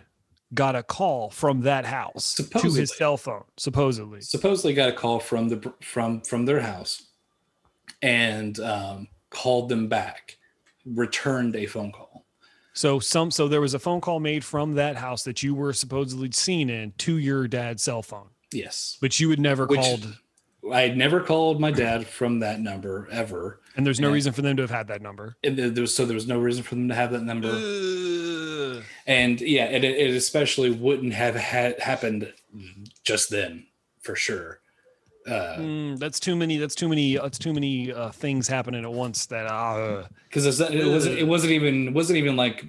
got a call from that house to his cell phone, supposedly. supposedly got a call from the from from their house and um, called them back, returned a phone call. So some so there was a phone call made from that house that you were supposedly seen in to your dad's cell phone, Yes. but you had never Which- called, I had never called my dad from that number ever. And there's no Yeah. reason for them to have had that number. And there there was, so there was no reason for them to have that number. Ugh. and yeah and it, it especially wouldn't have had happened just then for sure uh Mm, that's too many. That's too many. That's too many uh, things happening at once. That uh, because it wasn't it wasn't even wasn't even like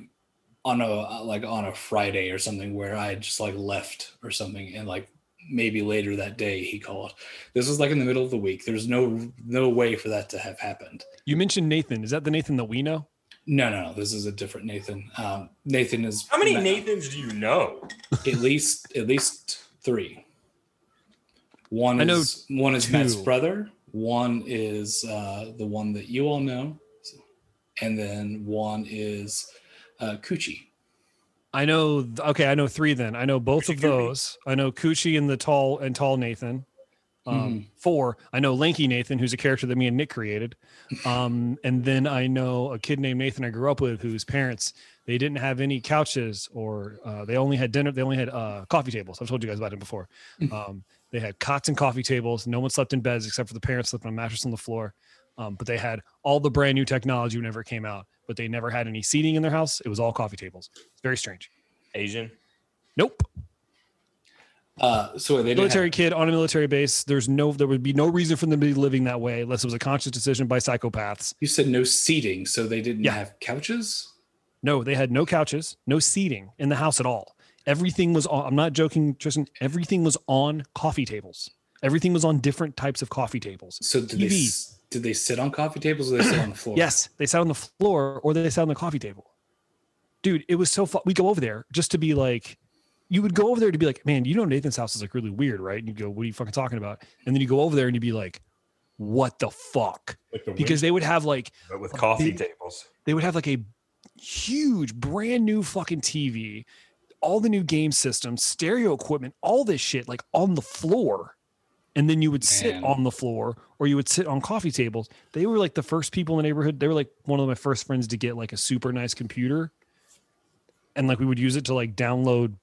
on a like on a friday or something where i just like left or something and like maybe later that day he called this was like in the middle of the week there's no no way for that to have happened you mentioned Nathan. Is that the Nathan that we know? no no no this is a different nathan um nathan is How many Nathans do you know? at least at least three. One I know is one is Matt's brother. One is uh, the one that you all know, and then one is uh, Coochie. I know. Okay, I know three. Then I know both Coochie of Coochie. those. I know Coochie and the tall and tall Nathan. Um, Four. I know Lanky Nathan, who's a character that me and Nick created. Um, and then I know a kid named Nathan I grew up with, whose parents they didn't have any couches or uh, they only had dinner. They only had uh, coffee tables. I've told you guys about it before. Um, they had cots and coffee tables. No one slept in beds except for the parents slept on a mattress on the floor. Um, but they had all the brand new technology whenever it came out. But they never had any seating in their house. It was all coffee tables. It's very strange. Asian. Nope. Uh, so they didn't military have, kid on a military base. There's no, there would be no reason for them to be living that way unless it was a conscious decision by psychopaths. you said no seating, so they didn't Yeah. have couches. No, they had no couches, no seating in the house at all. Everything was on, I'm not joking, Tristan. Everything was on coffee tables. Everything was on different types of coffee tables. So did they TV. s- did they sit on coffee tables or they sit on the floor? Yes, they sat on the floor or they sat on the coffee table. Dude, it was so fun. We go over there just to be like, you would go over there to be like, man, you know Nathan's house is like really weird, right? And you go, what are you fucking talking about? And then you go over there and you'd be like, what the fuck? Like the Because they would have like but with coffee big- tables. they would have like a huge brand new fucking TV, all the new game systems, stereo equipment, all this shit like on the floor. And then you would sit Man. on the floor or you would sit on coffee tables. They were like the first people in the neighborhood. They were like one of my first friends to get like a super nice computer. And like we would use it to like download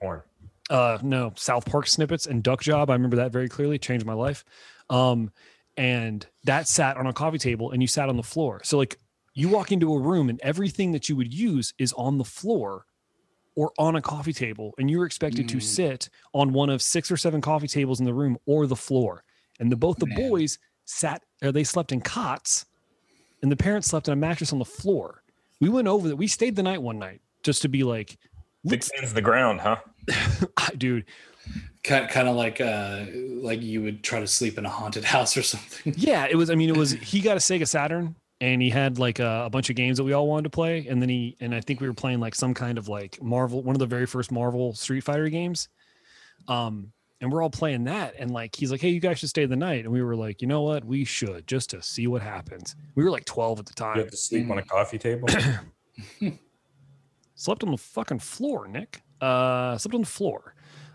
Porn. uh no south park snippets and duck job i remember that very clearly changed my life um and that sat on a coffee table and you sat on the floor so like you walk into a room and everything that you would use is on the floor or on a coffee table and you're expected to Mm. sit on one of six or seven coffee tables in the room or the floor and the both the Man. boys sat or they slept in cots and the parents slept on a mattress on the floor we went over that we stayed the night one night just to be like Big Sands the ground, huh? <laughs> dude kind kind of like uh like you would try to sleep in a haunted <laughs> house or something. Yeah, it was. I mean, it was. He got a Sega Saturn, and he had like a, a bunch of games that we all wanted to play. And then he and I think we were playing like some kind of like Marvel, one of the very first Marvel Street Fighter games. Um, and we're all playing that, and like he's like, "Hey, you guys should stay the night," and we were like, "You know what? We should just to see what happens." We were like twelve at the time. You have to sleep on a coffee table. <clears throat> Slept on the fucking floor, Nick. Uh, slept on the floor.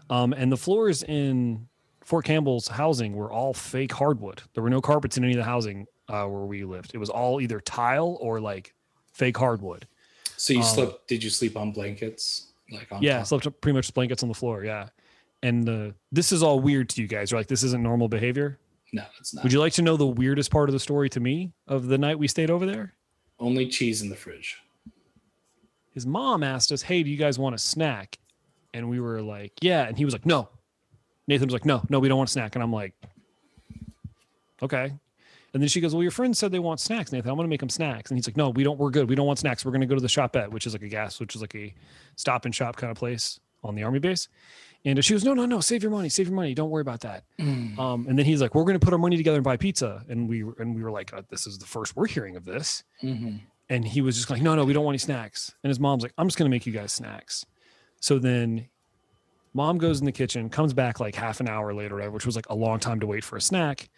Um, and the floors in Fort Campbell's housing were all fake hardwood. There were no carpets in any of the housing uh, where we lived. It was all either tile or like fake hardwood. So you Um, slept? Did you sleep on blankets? Like on Yeah, top? slept pretty much blankets on the floor. Yeah. And uh, this is all weird to you guys. You're like, this isn't normal behavior. No, it's not. Would you like to know the weirdest part of the story to me of the night we stayed over there? Only cheese in the fridge. his mom asked us, "Hey, do you guys want a snack?" And we were like, "Yeah." And he was like, "No." Nathan was like, "No, no, we don't want a snack." And I'm like, "Okay." And then she goes, "Well, your friends said they want snacks, Nathan. I'm going to make them snacks." And he's like, "No, we don't. We're good. We don't want snacks. We're going to go to the shopette, which is like a gas, which is like a stop and shop kind of place on the army base." And she goes, "No, no, no. Save your money. Save your money. Don't worry about that." Um, and then he's like, "We're going to put our money together and buy pizza." And we and we were like, uh, "This is the first we're hearing of this." Mhm. and he was just like, no, no, we don't want any snacks. And his mom's like, I'm just gonna make you guys snacks. So then mom goes in the kitchen, comes back like half an hour later, which was like a long time to wait for a snack.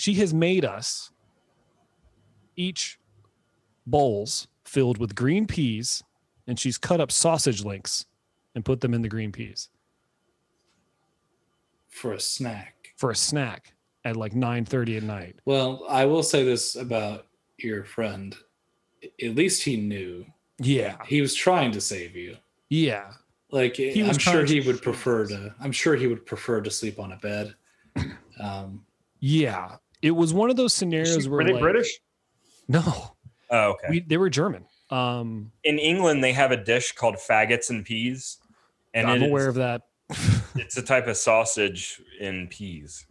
She has made us each bowls filled with green peas, and she's cut up sausage links and put them in the green peas For a snack. for a snack. at like 9:30 at night. Well, I will say this about your friend. At least he knew Yeah. he was trying to save you. Yeah. Like I'm sure he would prefer to. I'm sure he would prefer to sleep on a bed. Um, Yeah. It was one of those scenarios where Were they like- British? No. Oh, okay. We, they were German. Um In England, they have a dish called faggots and peas, and I'm aware is- of that. <laughs> it's a type of sausage in peas.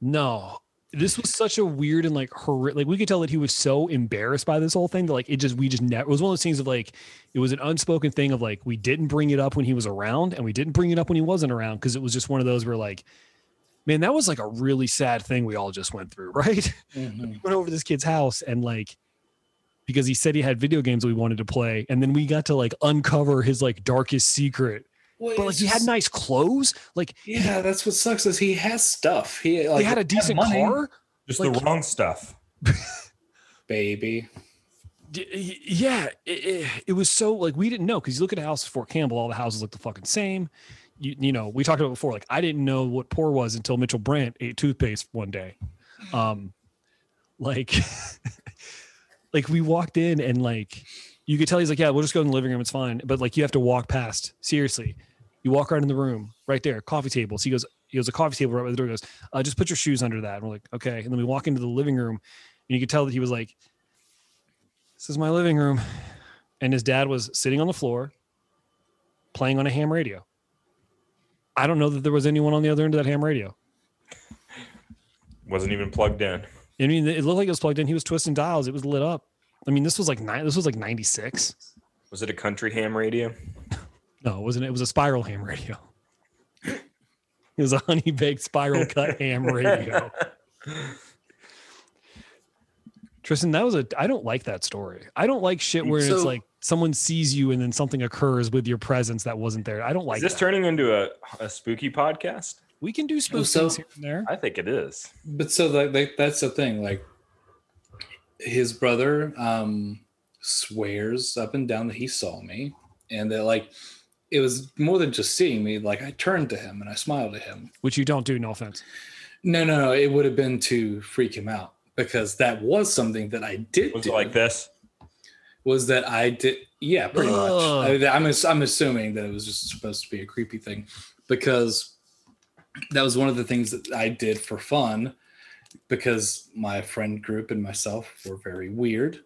No, this was such a weird and like horrific. Like we could tell that he was so embarrassed by this whole thing that like it just we just never. It was one of those things of like it was an unspoken thing of like we didn't bring it up when he was around and we didn't bring it up when he wasn't around because it was just one of those where like, man, that was like a really sad thing we all just went through, <laughs> right? mhm. went over to this kid's house and like because he said he had video games we wanted to play and then we got to like uncover his like darkest secret Well, but like it's he had nice clothes like Yeah, that's what sucks is he has stuff. He like he had a decent money, car Just Like- the wrong stuff. <laughs> baby. Yeah it, it, it was so like we didn't know because you look at a house Fort Campbell all the houses look the fucking same you, you know we talked about before like I didn't know what poor was until Mitchell Brandt ate toothpaste one day. Um like <laughs> like we walked in and like you could tell he's like yeah we'll just go in the living room it's fine. But like you have to walk past seriously. You walk right in the room right there coffee table. So he goes he goes a coffee table right by the door. He goes uh, just put your shoes under that. And we're like okay. And then we walk into the living room and you could tell that he was like this is my living room. And his dad was sitting on the floor playing on a ham radio i don't know that there was anyone on the other end of that ham radio. Wasn't even plugged in. i mean it looked like it was plugged in. He was twisting dials. It was lit up. I mean this was like nine this was like 96 Was it a country ham radio? <laughs> no it wasn't. It was a spiral ham radio. <laughs> It was a honey baked spiral cut ham radio. <laughs> Tristan that was a i don't like that story. I don't like shit where it's like someone sees you and then something occurs with your presence that wasn't there i don't like Is this that. turning into a, a spooky podcast? we can do spooky so- things here and there I think it is. But so like, like that's the thing. Like his brother um swears up and down that he saw me, and that like it was more than just seeing me. Like I turned to him and I smiled at him. which you don't do no offense No, no, no. It would have been to freak him out because that was something that I did. Was do. it like this? Was that I did. Yeah, pretty Ugh. much. I, I'm I'm assuming that it was just supposed to be a creepy thing because that was one of the things that I did for fun because my friend group and myself were very weird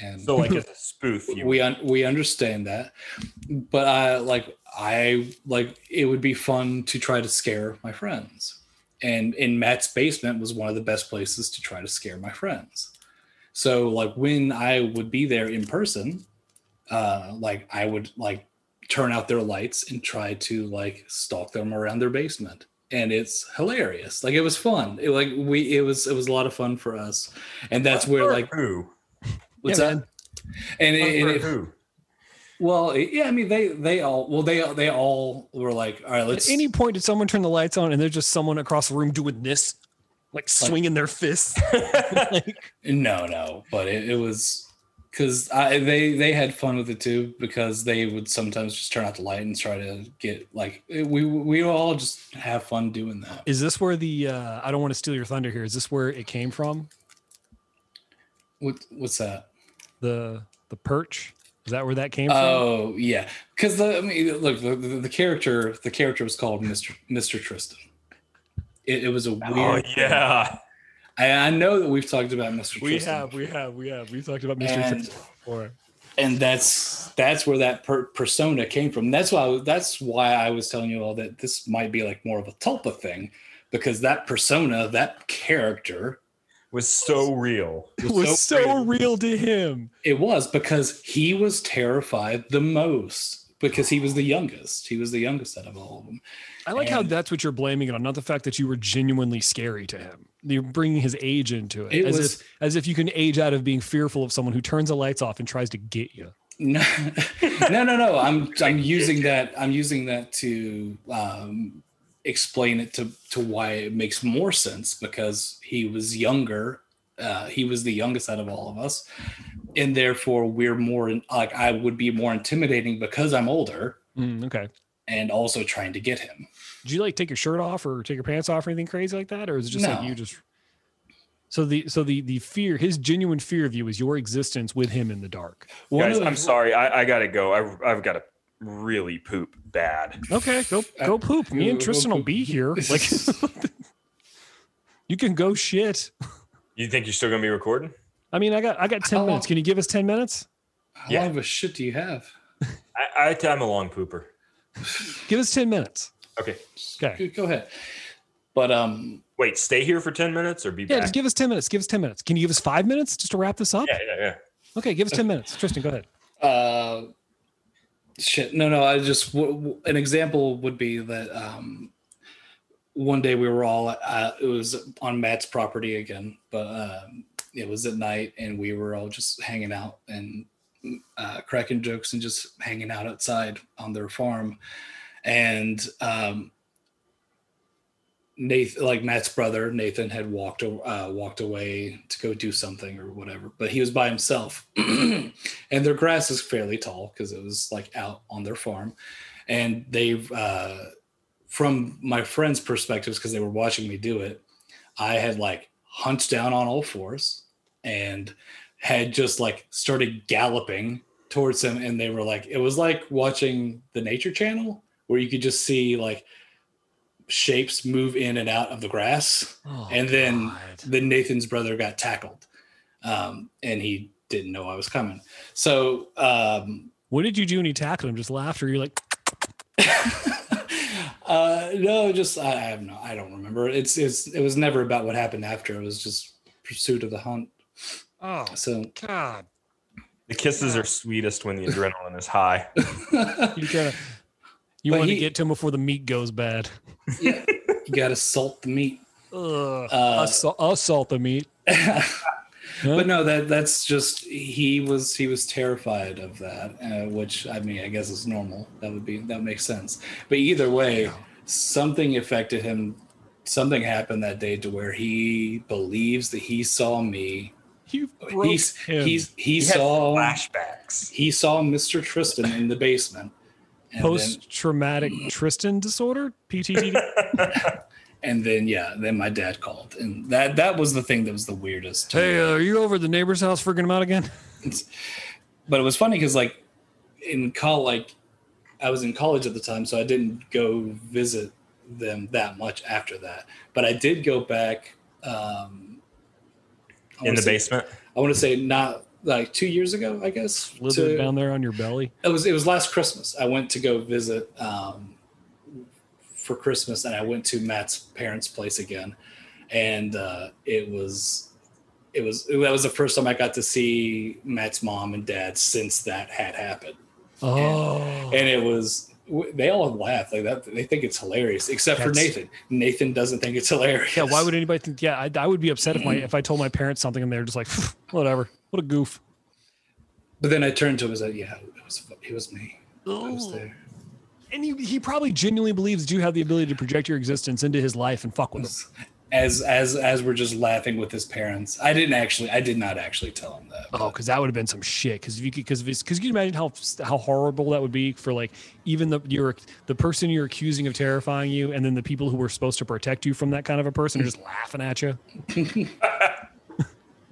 and So like it's <laughs> a spoof. You we un- we understand that but i like i like it would be fun to try to scare my friends and in matt's basement was one of the best places to try to scare my friends so like when i would be there in person uh like i would like turn out their lights and try to like stalk them around their basement and it's hilarious like it was fun it, like we it was it was a lot of fun for us and that's where like who? what's Yeah, that and, it, and it, who? well, yeah, I mean they they all well they they all were like, all right, At let's. At any point, did someone turn the lights on and there's just someone across the room doing this, like swinging their fists? <laughs> like, no, no, but it, it was because I they they had fun with it too because they would sometimes just turn out the light and try to get like we we all just have fun doing that. is this where the? uh I don't want to steal your thunder here. Is this where it came from? What what's that? The the perch? Is that where that came from? Oh yeah, because the I mean look the, the, the character the character was called Mister Mister Tristan. It, it was a oh, weird. Oh yeah. I, I know that we've talked about Mister. we Tristan have, we have, we have. We talked about Mr. And- Tristan before. and that's that's where that per- persona came from. That's why I, that's why I was telling you all that this might be like more of a Tulpa thing, because that persona, that character, Was so real. It was so real to him. it was because he was terrified the most because he was the youngest. He was the youngest out of all of them. I like how that's what you're blaming it on, not the fact that you were genuinely scary to him. You're bringing his age into it, It as was- if as if you can age out of being fearful of someone who turns the lights off and tries to get you. No, <laughs> no, no, no. I'm I'm using that. I'm using that to um, explain it to to why it makes more sense because he was younger. Uh, he was the youngest out of all of us, and therefore we're more like I would be more intimidating because I'm older, Mm, okay. and also trying to get him. Did you like take your shirt off or take your pants off or anything crazy like that, or is it just like you just? So the so the the fear, his genuine fear of you is your existence with him in the dark. One Guys, of- I'm sorry. I, I gotta go. I, I've got to really poop bad. Okay, go go poop. Me and Tristan will be here. <laughs> Like, <laughs> you can go shit. You think you're still gonna be recording? I mean, I got I got ten How minutes. long- Can you give us ten minutes? How Yeah. long of a shit do you have? <laughs> I, I, I'm a long pooper. <laughs> Give us ten minutes. Okay. Okay. Go, go ahead. But um, Wait, stay here for 10 minutes or be Yeah, back? just give us ten minutes. Give us ten minutes. Can you give us five minutes just to wrap this up? yeah, yeah, yeah. Okay, give us ten minutes. Tristan, go ahead. uh, shit. No, no. I just w- w- an example would be that um, one day we were all uh, it was on Matt's property again, but um, it was at night and we were all just hanging out and uh, cracking jokes and just hanging out outside on their farm, and um, Nathan, like Matt's brother, Nathan had walked uh, walked away to go do something or whatever, but he was by himself, <clears throat> and their grass is fairly tall because it was like out on their farm, and they've uh, from my friends' perspectives because they were watching me do it, I had like hunched down on all fours and had just like started galloping towards them, and they were like, it was like watching the Nature Channel where you could just see like shapes move in and out of the grass Oh, and then God. then Nathan's brother got tackled, um, and he didn't know I was coming. So um, what did you do when you tackled him? Just laughed, or you're like, <laughs> uh, no, just I, I have no, I don't remember. It's it's it was never about what happened after. It was just pursuit of the hunt. Oh So God. The kisses are sweetest when the adrenaline is high. <laughs> You gotta. You But want to get to him before the meat goes bad. yeah, you got to salt the meat. Ugh. Uh, assault, assault the meat. <laughs> but no, that that's just he was he was terrified of that, uh, which I mean I guess is normal. That would be that makes sense. But either way, something affected him. Something happened that day to where he believes that he saw me. You broke He's him. he's he, He had saw flashbacks. he saw Mr. Tristan in the basement. Post-traumatic Tristan disorder, PTSD. <laughs> and then yeah, then my dad called, and that that was the thing that was the weirdest. to hey, uh, are you over at the neighbor's house freaking him out again? <laughs> but it was funny because like in college like i was in college at the time so i didn't go visit them that much after that but i did go back um I In the say- basement. i want to say not like two years ago i guess Slithered to- down there on your belly. it was it was last christmas i went to go visit um for christmas and i went to matt's parents place again and uh it was it was that was the first time i got to see matt's mom and dad since that had happened Oh, and it was they all laugh like that they think it's hilarious except for nathan nathan doesn't think it's hilarious yeah. Why would anybody think? Yeah, I, I would be upset if my <clears throat> if I told my parents something and they're just like, whatever. What a goof. but then i turned to him and said yeah it was it was me i was Oh. there And he, he probably genuinely believes you have the ability to project your existence into his life and fuck with him. As as as we're just laughing with his parents i didn't actually i did not actually tell him that Oh, because that would have been some shit. Because if you could, because because you can imagine how how horrible that would be for like even the you're the person you're accusing of terrifying you, and then the people who were supposed to protect you from that kind of a person are just <laughs> laughing at you. <laughs>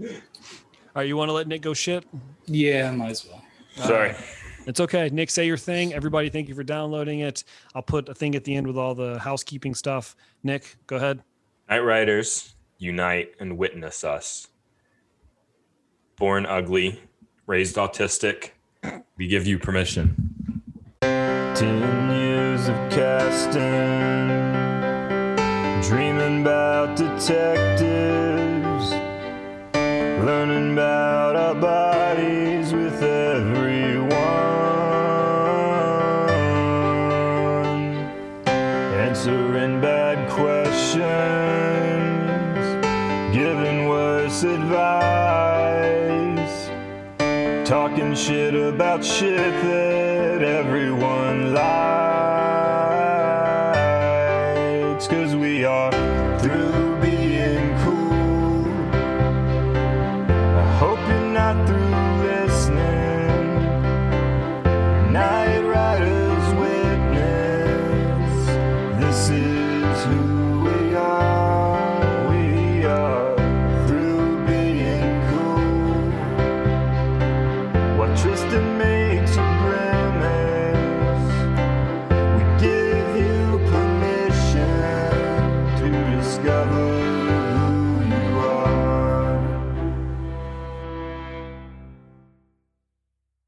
All right, you want to let Nick go shit? yeah might as well Sorry. It's okay. Nick, say your thing. Everybody, thank you for downloading it. I'll put a thing at the end with all the housekeeping stuff. Nick, go ahead. Night Riders, unite and witness us. Born ugly, raised autistic, we give you permission. Ten years of casting, dreaming about detectives, learning about our bodies shit about shit that everyone likes.